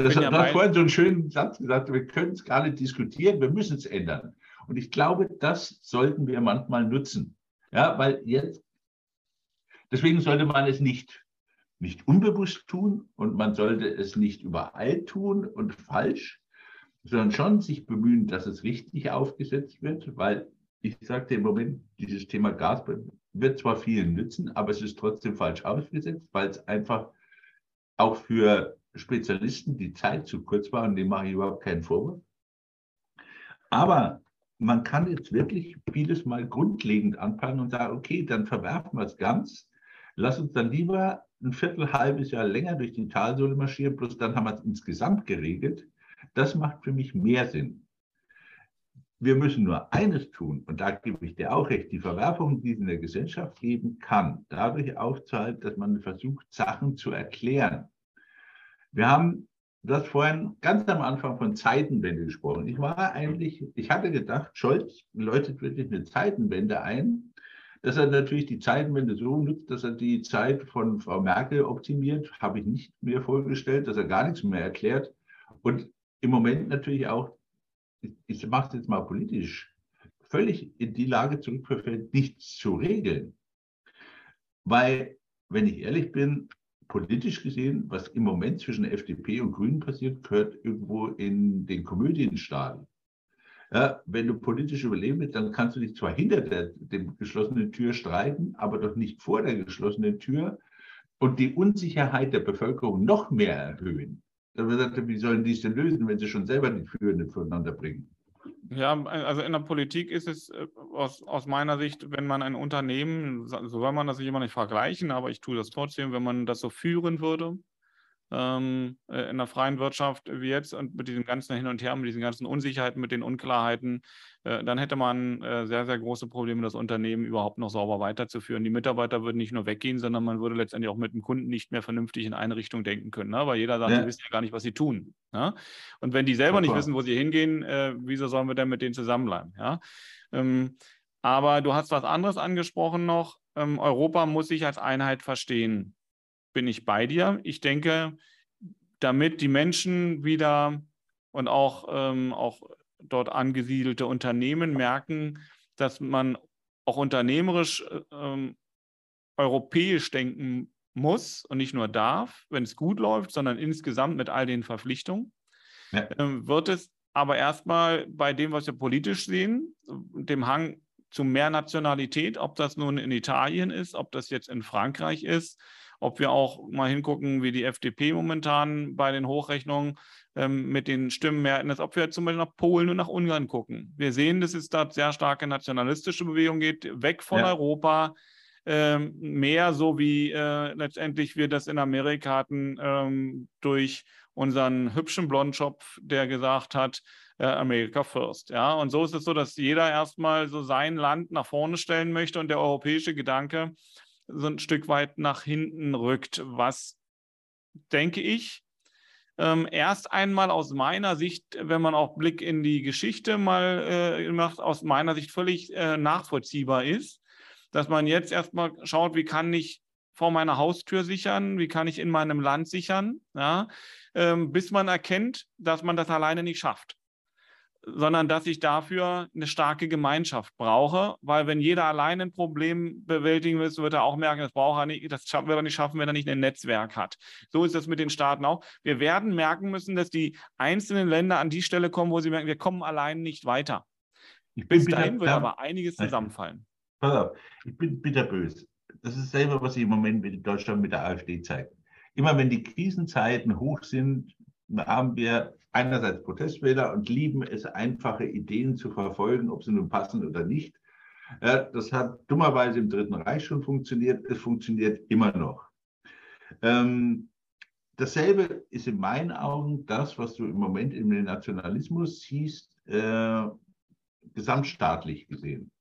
das, ja hat vorhin so einen schönen Satz gesagt, wir können es gar nicht diskutieren, wir müssen es ändern. Und ich glaube, das sollten wir manchmal nutzen. Ja, weil jetzt, deswegen sollte man es nicht, nicht unbewusst tun und man sollte es nicht überall tun und falsch, sondern schon sich bemühen, dass es richtig aufgesetzt wird, weil ich sagte im Moment, dieses Thema Gas wird zwar vielen nützen, aber es ist trotzdem falsch aufgesetzt, weil es einfach auch für Spezialisten die Zeit zu kurz war und dem mache ich überhaupt keinen Vorwurf. Aber man kann jetzt wirklich vieles mal grundlegend anfangen und sagen, okay, dann verwerfen wir es ganz. Lass uns dann lieber ein Viertel, halbes Jahr länger durch die Talsohle marschieren, bloß dann haben wir es insgesamt geregelt. Das macht für mich mehr Sinn. Wir müssen nur eines tun, und da gebe ich dir auch recht, die Verwerfung, die es in der Gesellschaft geben kann, dadurch aufzuhalten, dass man versucht, Sachen zu erklären. Wir haben das vorhin ganz am Anfang von Zeitenwende gesprochen. Ich war eigentlich, ich hatte gedacht, Scholz läutet wirklich eine Zeitenwende ein, dass er natürlich die Zeitenwende so nutzt, dass er die Zeit von Frau Merkel optimiert, habe ich nicht mir vorgestellt, dass er gar nichts mehr erklärt. Und im Moment natürlich auch ich mache es jetzt mal politisch, völlig in die Lage zurückverfällt, nichts zu regeln. Weil, wenn ich ehrlich bin, politisch gesehen, was im Moment zwischen FDP und Grünen passiert, gehört irgendwo in den Komödienstadel. Ja, wenn du politisch überleben willst, dann kannst du dich zwar hinter der dem geschlossenen Tür streiten, aber doch nicht vor der geschlossenen Tür und die Unsicherheit der Bevölkerung noch mehr erhöhen. Da wird gesagt, wie sollen die es denn lösen, wenn sie schon selber die Führer nicht voneinander bringen? Ja, also in der Politik ist es äh, aus, aus meiner Sicht, wenn man ein Unternehmen, so soll man das sich immer nicht vergleichen, aber ich tue das trotzdem, wenn man das so führen würde, ähm, äh, in der freien Wirtschaft wie jetzt und mit diesem ganzen Hin und Her, mit diesen ganzen Unsicherheiten, mit den Unklarheiten, äh, dann hätte man äh, sehr, sehr große Probleme, das Unternehmen überhaupt noch sauber weiterzuführen. Die Mitarbeiter würden nicht nur weggehen, sondern man würde letztendlich auch mit dem Kunden nicht mehr vernünftig in eine Richtung denken können, ne? weil jeder sagt, ja. sie wissen ja gar nicht, was sie tun. Ne? Und wenn die selber nicht wissen, wo sie hingehen, äh, wieso sollen wir denn mit denen zusammenbleiben? Ja? Ähm, aber du hast was anderes angesprochen noch. Ähm, Europa muss sich als Einheit verstehen bin ich bei dir. Ich denke, damit die Menschen wieder und auch, ähm, auch dort angesiedelte Unternehmen merken, dass man auch unternehmerisch ähm, europäisch denken muss und nicht nur darf, wenn es gut läuft, sondern insgesamt mit all den Verpflichtungen, ja. ähm, wird es aber erstmal bei dem, was wir politisch sehen, dem Hang zu mehr Nationalität, ob das nun in Italien ist, ob das jetzt in Frankreich ist, ob wir auch mal hingucken, wie die FDP momentan bei den Hochrechnungen ähm, mit den Stimmenmehrheiten ist, ob wir zum Beispiel nach Polen und nach Ungarn gucken. Wir sehen, dass es da sehr starke nationalistische Bewegung geht, weg von ja. Europa, ähm, mehr so wie äh, letztendlich wir das in Amerika hatten ähm, durch unseren hübschen Blondschopf, der gesagt hat, äh, America First. Ja, und so ist es so, dass jeder erstmal so sein Land nach vorne stellen möchte und der europäische Gedanke so ein Stück weit nach hinten rückt, was denke ich, ähm, erst einmal aus meiner Sicht, wenn man auch Blick in die Geschichte mal äh, macht, aus meiner Sicht völlig äh, nachvollziehbar ist, dass man jetzt erstmal schaut, wie kann ich vor meiner Haustür sichern, wie kann ich in meinem Land sichern, ja, ähm, bis man erkennt, dass man das alleine nicht schafft sondern dass ich dafür eine starke Gemeinschaft brauche, weil wenn jeder alleine ein Problem bewältigen will, wird er auch merken, das braucht er nicht, das wird er nicht schaffen, wenn er nicht ein Netzwerk hat. So ist das mit den Staaten auch. Wir werden merken müssen, dass die einzelnen Länder an die Stelle kommen, wo sie merken, wir kommen allein nicht weiter. Bis dahin wird aber einiges zusammenfallen. Pass auf, ich bin bitterbös. Das ist selber, was ich im Moment in Deutschland mit der AfD zeige. Immer wenn die Krisenzeiten hoch sind, haben wir einerseits Protestwähler und lieben es, einfache Ideen zu verfolgen, ob sie nun passen oder nicht. Das hat dummerweise im Dritten Reich schon funktioniert. Es funktioniert immer noch. Ähm, dasselbe ist in meinen Augen das, was du im Moment im Nationalismus siehst, äh, gesamtstaatlich gesehen.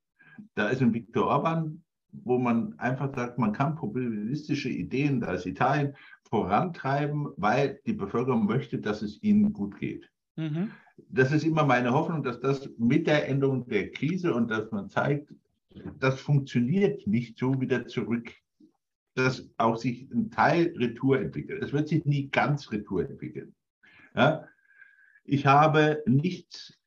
Da ist ein Viktor Orban, wo man einfach sagt, man kann populistische Ideen, ist Italien, vorantreiben, weil die Bevölkerung möchte, dass es ihnen gut geht. Mhm. Das ist immer meine Hoffnung, dass das mit der Änderung der Krise und dass man zeigt, das funktioniert nicht so wieder zurück, dass auch sich ein Teil Retour entwickelt. Es wird sich nie ganz Retour entwickeln. Ja? Ich habe nichts,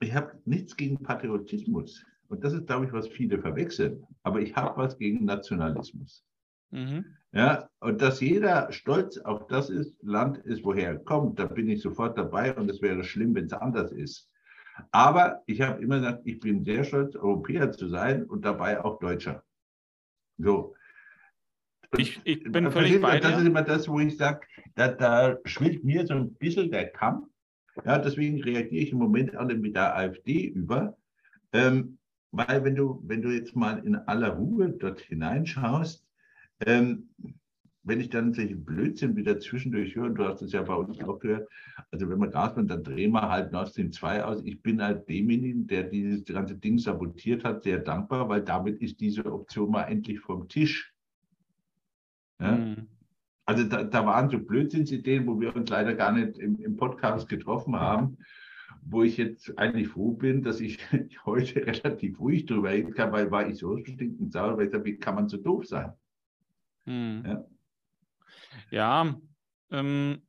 ich habe nichts gegen Patriotismus. Und das ist, glaube ich, was viele verwechseln. Aber ich habe was gegen Nationalismus. Mhm. Ja, und dass jeder stolz auf das ist, Land ist, woher er kommt, da bin ich sofort dabei und es wäre schlimm, wenn es anders ist. Aber ich habe immer gesagt, ich bin sehr stolz, Europäer zu sein und dabei auch Deutscher. So. Ich, ich, bin völlig bei Das ist immer das, wo ich sage, da, da schwillt mir so ein bisschen der Kamm. Ja, deswegen reagiere ich im Moment alle mit der AfD über. Ähm, weil wenn du, wenn du jetzt mal in aller Ruhe dort hineinschaust, ähm, wenn ich dann solche Blödsinn wieder zwischendurch höre, du hast es ja bei uns auch gehört, also wenn wir Gas dann drehen wir halt Nord Stream 2 aus. Ich bin halt demjenigen, der dieses ganze Ding sabotiert hat, sehr dankbar, weil damit ist diese Option mal endlich vom Tisch. Ja? Mhm. Also da, da, waren so Blödsinnsideen, wo wir uns leider gar nicht im, im Podcast getroffen haben, wo ich jetzt eigentlich froh bin, dass ich heute relativ ruhig drüber reden kann, weil war ich so stinkend sauer, weil ich sage, wie kann man so doof sein? Hm. Ja, ja ähm,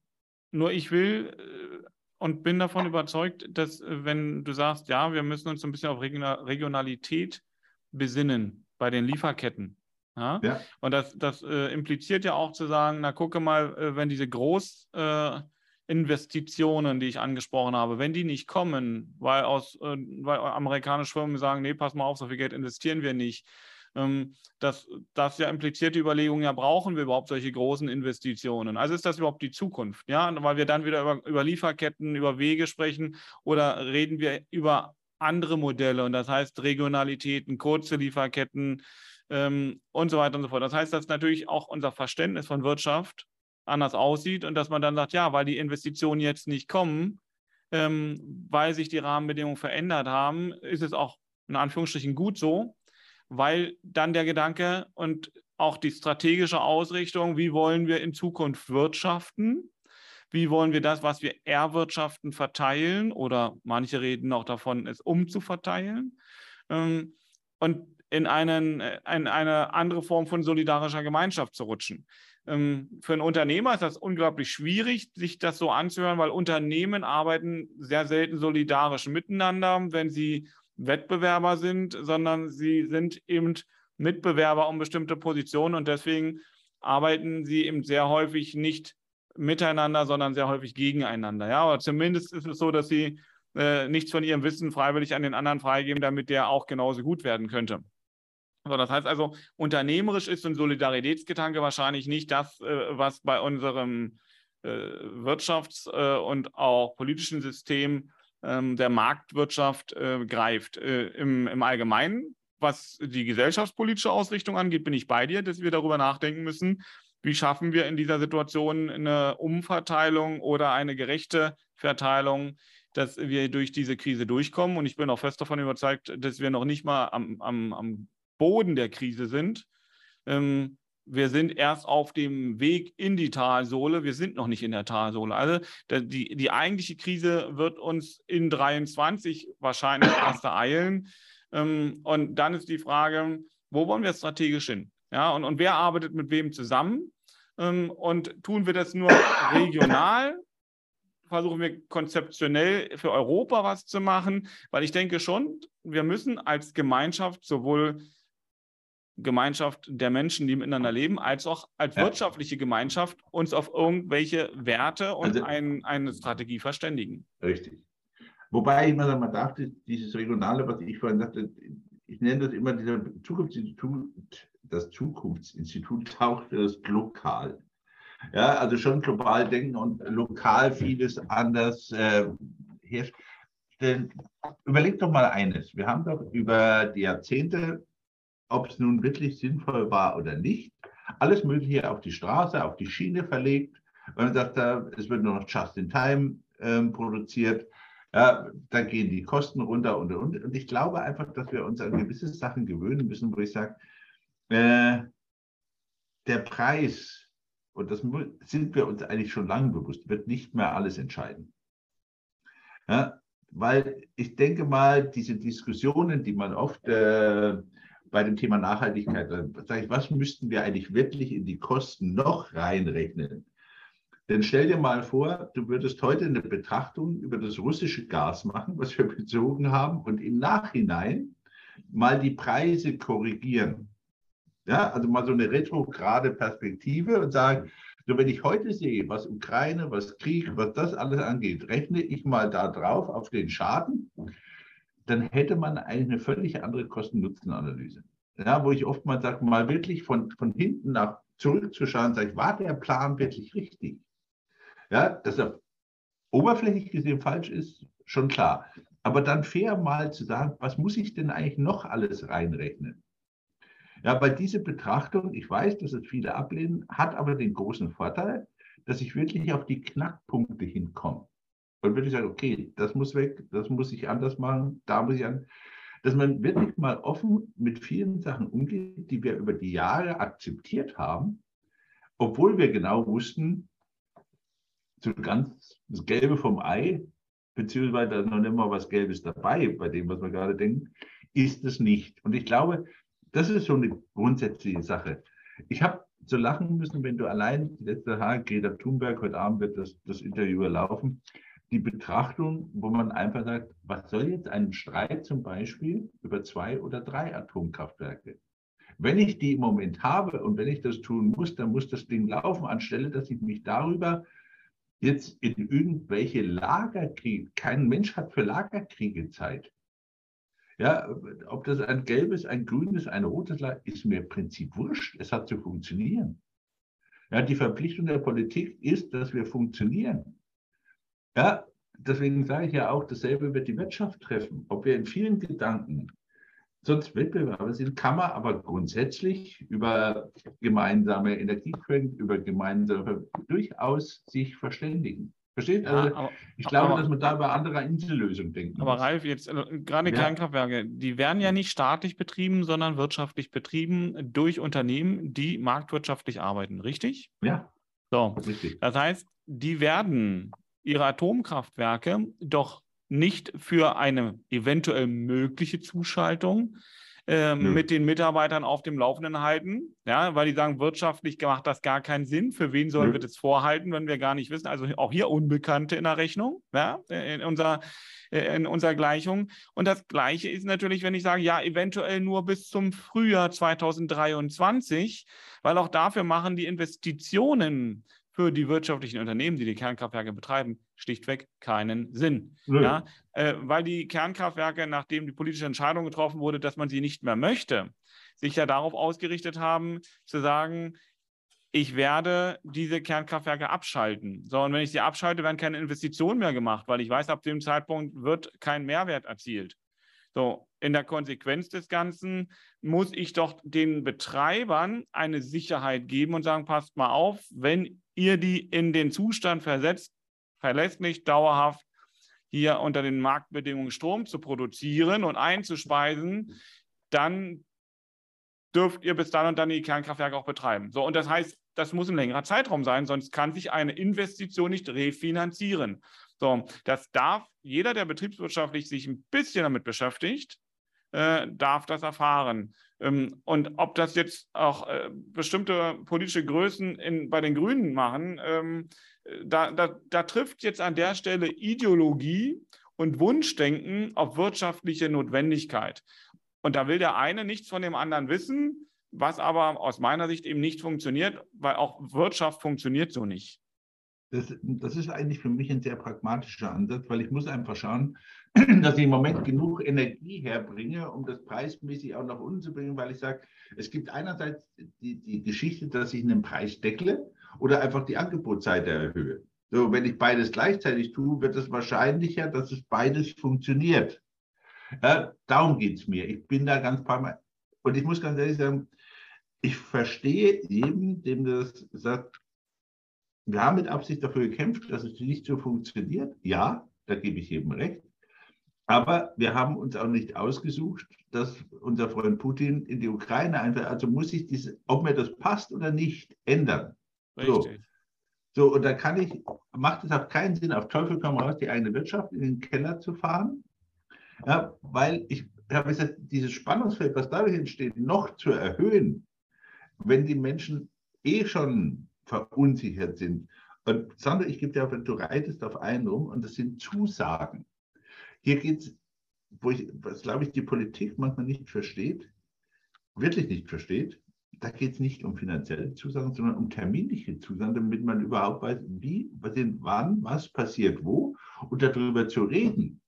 nur ich will äh, und bin davon überzeugt, dass äh, wenn du sagst, ja, wir müssen uns ein bisschen auf Regionalität besinnen bei den Lieferketten. Ja? ja. Und das, das äh, impliziert ja auch zu sagen, na gucke mal, äh, wenn diese Großinvestitionen, äh, die ich angesprochen habe, wenn die nicht kommen, weil aus äh, weil amerikanische Firmen sagen, nee, pass mal auf, so viel Geld investieren wir nicht, ähm, das, das ja impliziert die Überlegung, ja, brauchen wir überhaupt solche großen Investitionen? Also ist das überhaupt die Zukunft? Ja, weil wir dann wieder über, über Lieferketten, über Wege sprechen oder reden wir über andere Modelle und das heißt Regionalitäten, kurze Lieferketten ähm, und so weiter und so fort. Das heißt, dass natürlich auch unser Verständnis von Wirtschaft anders aussieht und dass man dann sagt, ja, weil die Investitionen jetzt nicht kommen, ähm, weil sich die Rahmenbedingungen verändert haben, ist es auch in Anführungsstrichen gut so, weil dann der Gedanke und auch die strategische Ausrichtung, wie wollen wir in Zukunft wirtschaften, wie wollen wir das, was wir erwirtschaften, verteilen? Oder manche reden auch davon, es umzuverteilen. Ähm, und in, einen, in eine andere Form von solidarischer Gemeinschaft zu rutschen. Ähm, für einen Unternehmer ist das unglaublich schwierig, sich das so anzuhören, weil Unternehmen arbeiten sehr selten solidarisch miteinander, wenn sie Wettbewerber sind, sondern sie sind eben Mitbewerber um bestimmte Positionen und deswegen arbeiten sie eben sehr häufig nicht miteinander, sondern sehr häufig gegeneinander. Ja, aber zumindest ist es so, dass sie äh, nichts von ihrem Wissen freiwillig an den anderen freigeben, damit der auch genauso gut werden könnte. So, das heißt also, unternehmerisch ist ein Solidaritätsgedanke wahrscheinlich nicht das, äh, was bei unserem äh, Wirtschafts- äh, und auch politischen System ähm, der Marktwirtschaft äh, greift. Äh, im, Im Allgemeinen was die gesellschaftspolitische Ausrichtung angeht, bin ich bei dir, dass wir darüber nachdenken müssen, wie schaffen wir in dieser Situation eine Umverteilung oder eine gerechte Verteilung, dass wir durch diese Krise durchkommen. Und ich bin auch fest davon überzeugt, dass wir noch nicht mal am, am, am Boden der Krise sind. Ähm, wir sind erst auf dem Weg in die Talsohle. Wir sind noch nicht in der Talsohle. Also die, die eigentliche Krise wird uns in 23 wahrscheinlich erst ereilen. Ähm, und dann ist die Frage, wo wollen wir strategisch hin? Ja, und, und wer arbeitet mit wem zusammen? Ähm, und tun wir das nur regional? Versuchen wir konzeptionell für Europa was zu machen? Weil ich denke schon, wir müssen als Gemeinschaft sowohl Gemeinschaft der Menschen, die miteinander leben, als auch als ja. wirtschaftliche Gemeinschaft uns auf irgendwelche Werte und also, ein, eine Strategie verständigen. Richtig. Wobei ich mir mal dachte, dieses Regionale, was ich vorhin sagte, ich nenne das immer dieser Zukunftsinstitut, das Zukunftsinstitut taucht das lokal. Ja, also schon global denken und lokal vieles anders äh, herstellen. Überleg doch mal eines. Wir haben doch über die Jahrzehnte ob es nun wirklich sinnvoll war oder nicht. Alles Mögliche auf die Straße, auf die Schiene verlegt. Weil man sagt, es wird nur noch just in time ähm, produziert. Ja, da gehen die Kosten runter und, und, und. ich glaube einfach, dass wir uns an gewisse Sachen gewöhnen müssen, wo ich sage, äh, der Preis, und das sind wir uns eigentlich schon lange bewusst, wird nicht mehr alles entscheiden. Ja, weil ich denke mal, diese Diskussionen, die man oft äh, bei dem Thema Nachhaltigkeit, sage ich, was müssten wir eigentlich wirklich in die Kosten noch reinrechnen? Denn stell dir mal vor, du würdest heute eine Betrachtung über das russische Gas machen, was wir bezogen haben, und im Nachhinein mal die Preise korrigieren. Ja, also mal so eine retrograde Perspektive und sagen, so wenn ich heute sehe, was Ukraine, was Krieg, was das alles angeht, rechne ich mal da drauf auf den Schaden dann hätte man eine völlig andere Kosten-Nutzen-Analyse. Ja, wo ich oftmals sage, mal wirklich von, von hinten nach zurückzuschauen, sage ich, war der Plan wirklich richtig? Ja, dass er oberflächlich gesehen falsch ist, schon klar. Aber dann fair mal zu sagen, was muss ich denn eigentlich noch alles reinrechnen? Ja, weil diese Betrachtung, ich weiß, dass es viele ablehnen, hat aber den großen Vorteil, dass ich wirklich auf die Knackpunkte hinkomme. Und würde ich sagen, okay, das muss weg, das muss ich anders machen, da muss ich an. Dass man wirklich mal offen mit vielen Sachen umgeht, die wir über die Jahre akzeptiert haben, obwohl wir genau wussten, so ganz das Gelbe vom Ei, beziehungsweise noch nicht mal was Gelbes dabei, bei dem, was wir gerade denken, ist es nicht. Und ich glaube, das ist so eine grundsätzliche Sache. Ich habe so lachen müssen, wenn du allein, die letzte Tage, Greta Thunberg, heute Abend wird das, das Interview erlaufen, die Betrachtung, wo man einfach sagt, was soll jetzt ein Streit zum Beispiel über zwei oder drei Atomkraftwerke? Wenn ich die im Moment habe und wenn ich das tun muss, dann muss das Ding laufen, anstelle dass ich mich darüber jetzt in irgendwelche Lagerkriege, kein Mensch hat für Lagerkriege Zeit. Ja, ob das ein gelbes, ein grünes, ein rotes Lager ist mir im Prinzip wurscht. Es hat zu funktionieren. Ja, die Verpflichtung der Politik ist, dass wir funktionieren. Ja, deswegen sage ich ja auch, dasselbe wird die Wirtschaft treffen. Ob wir in vielen Gedanken sonst Wettbewerber sind, kann man aber grundsätzlich über gemeinsame Energiequellen, über gemeinsame durchaus sich verständigen. Versteht? Ja, also aber, ich glaube, aber, dass man da über andere Insellösungen denken Aber muss. Ralf, jetzt äh, gerade ja. Kernkraftwerke, die werden ja nicht staatlich betrieben, sondern wirtschaftlich betrieben durch Unternehmen, die marktwirtschaftlich arbeiten, richtig? Ja. So, richtig. Das heißt, die werden ihre Atomkraftwerke doch nicht für eine eventuell mögliche Zuschaltung äh, mit den Mitarbeitern auf dem Laufenden halten, ja, weil die sagen, wirtschaftlich macht das gar keinen Sinn. Für wen sollen Nö. wir das vorhalten, wenn wir gar nicht wissen? Also auch hier Unbekannte in der Rechnung, ja, in unserer, in unserer Gleichung. Und das Gleiche ist natürlich, wenn ich sage, ja, eventuell nur bis zum Frühjahr 2023, weil auch dafür machen die Investitionen für die wirtschaftlichen Unternehmen, die die Kernkraftwerke betreiben, schlichtweg keinen Sinn. Ja, äh, weil die Kernkraftwerke, nachdem die politische Entscheidung getroffen wurde, dass man sie nicht mehr möchte, sich ja darauf ausgerichtet haben, zu sagen, ich werde diese Kernkraftwerke abschalten. So, und wenn ich sie abschalte, werden keine Investitionen mehr gemacht, weil ich weiß, ab dem Zeitpunkt wird kein Mehrwert erzielt. So, in der Konsequenz des Ganzen muss ich doch den Betreibern eine Sicherheit geben und sagen, passt mal auf, wenn ihr die in den Zustand versetzt, verlässlich, dauerhaft hier unter den Marktbedingungen Strom zu produzieren und einzuspeisen, dann dürft ihr bis dann und dann die Kernkraftwerke auch betreiben. So, und das heißt, das muss ein längerer Zeitraum sein, sonst kann sich eine Investition nicht refinanzieren. So, das darf jeder, der betriebswirtschaftlich sich ein bisschen damit beschäftigt, äh, darf das erfahren. Ähm, und ob das jetzt auch äh, bestimmte politische Größen in, bei den Grünen machen, ähm, da, da, da trifft jetzt an der Stelle Ideologie und Wunschdenken auf wirtschaftliche Notwendigkeit. Und da will der eine nichts von dem anderen wissen, was aber aus meiner Sicht eben nicht funktioniert, weil auch Wirtschaft funktioniert so nicht. Das, das, ist eigentlich für mich ein sehr pragmatischer Ansatz, weil ich muss einfach schauen, dass ich im Moment genug Energie herbringe, um das preismäßig auch nach unten zu bringen, weil ich sage, es gibt einerseits die, die Geschichte, dass ich einen Preis deckle oder einfach die Angebotsseite erhöhe. So, wenn ich beides gleichzeitig tue, wird es wahrscheinlicher, dass es beides funktioniert. Ja, darum geht es mir. Ich bin da ganz paar Mal. Und ich muss ganz ehrlich sagen, ich verstehe jedem, dem das sagt, wir haben mit Absicht dafür gekämpft, dass es nicht so funktioniert. Ja, da gebe ich jedem recht. Aber wir haben uns auch nicht ausgesucht, dass unser Freund Putin in die Ukraine einfällt. Also muss sich diese, ob mir das passt oder nicht, ändern. Richtig. So. so, und da kann ich, macht es auch keinen Sinn, auf Teufel komm raus, die eigene Wirtschaft in den Keller zu fahren. Ja, weil ich habe gesagt, dieses Spannungsfeld, was dadurch entsteht, noch zu erhöhen, wenn die Menschen eh schon verunsichert sind. Und Sandra, ich gebe dir auf, du reitest auf einen rum und das sind Zusagen. Hier geht es, wo ich, was glaube ich, die Politik manchmal nicht versteht, wirklich nicht versteht, da geht es nicht um finanzielle Zusagen, sondern um terminliche Zusagen, damit man überhaupt weiß, wie, wann, was passiert wo und darüber zu reden.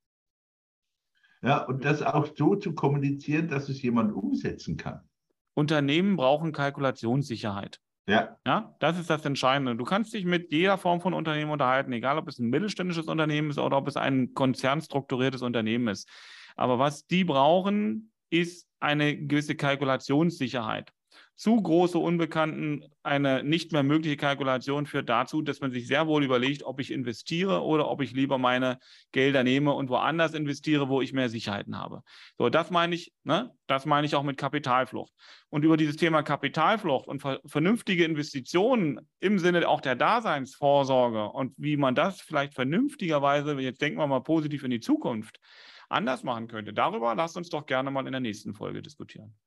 Ja, und das auch so zu kommunizieren, dass es jemand umsetzen kann. Unternehmen brauchen Kalkulationssicherheit. Ja. ja. Das ist das Entscheidende. Du kannst dich mit jeder Form von Unternehmen unterhalten, egal ob es ein mittelständisches Unternehmen ist oder ob es ein konzernstrukturiertes Unternehmen ist. Aber was die brauchen, ist eine gewisse Kalkulationssicherheit zu große Unbekannten, eine nicht mehr mögliche Kalkulation führt dazu, dass man sich sehr wohl überlegt, ob ich investiere oder ob ich lieber meine Gelder nehme und woanders investiere, wo ich mehr Sicherheiten habe. So, das meine ich, ne? das meine ich auch mit Kapitalflucht. Und über dieses Thema Kapitalflucht und ver vernünftige Investitionen im Sinne auch der Daseinsvorsorge und wie man das vielleicht vernünftigerweise, jetzt denken wir mal positiv in die Zukunft, anders machen könnte. Darüber lasst uns doch gerne mal in der nächsten Folge diskutieren.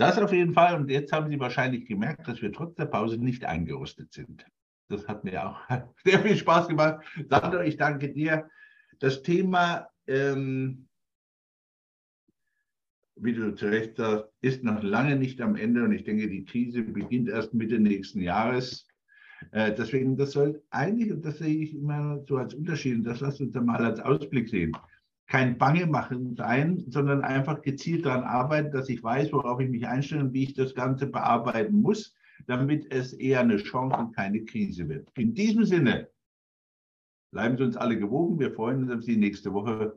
Das auf jeden Fall. Und jetzt haben Sie wahrscheinlich gemerkt, dass wir trotz der Pause nicht eingerostet sind. Das hat mir auch sehr viel Spaß gemacht. Sandra, ich danke dir. Das Thema, ähm, wie du zu Recht sagst, ist noch lange nicht am Ende. Und ich denke, die Krise beginnt erst Mitte nächsten Jahres. Äh, deswegen, das soll eigentlich, und das sehe ich immer so als Unterschied, und das lasst uns dann mal als Ausblick sehen kein Bange machen sein, sondern einfach gezielt daran arbeiten, dass ich weiß, worauf ich mich einstelle und wie ich das Ganze bearbeiten muss, damit es eher eine Chance und keine Krise wird. In diesem Sinne, bleiben Sie uns alle gewogen. Wir freuen uns auf Sie nächste Woche.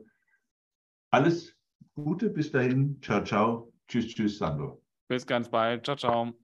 Alles Gute bis dahin. Ciao, ciao. Tschüss, tschüss, Sandro. Bis ganz bald. Ciao, ciao.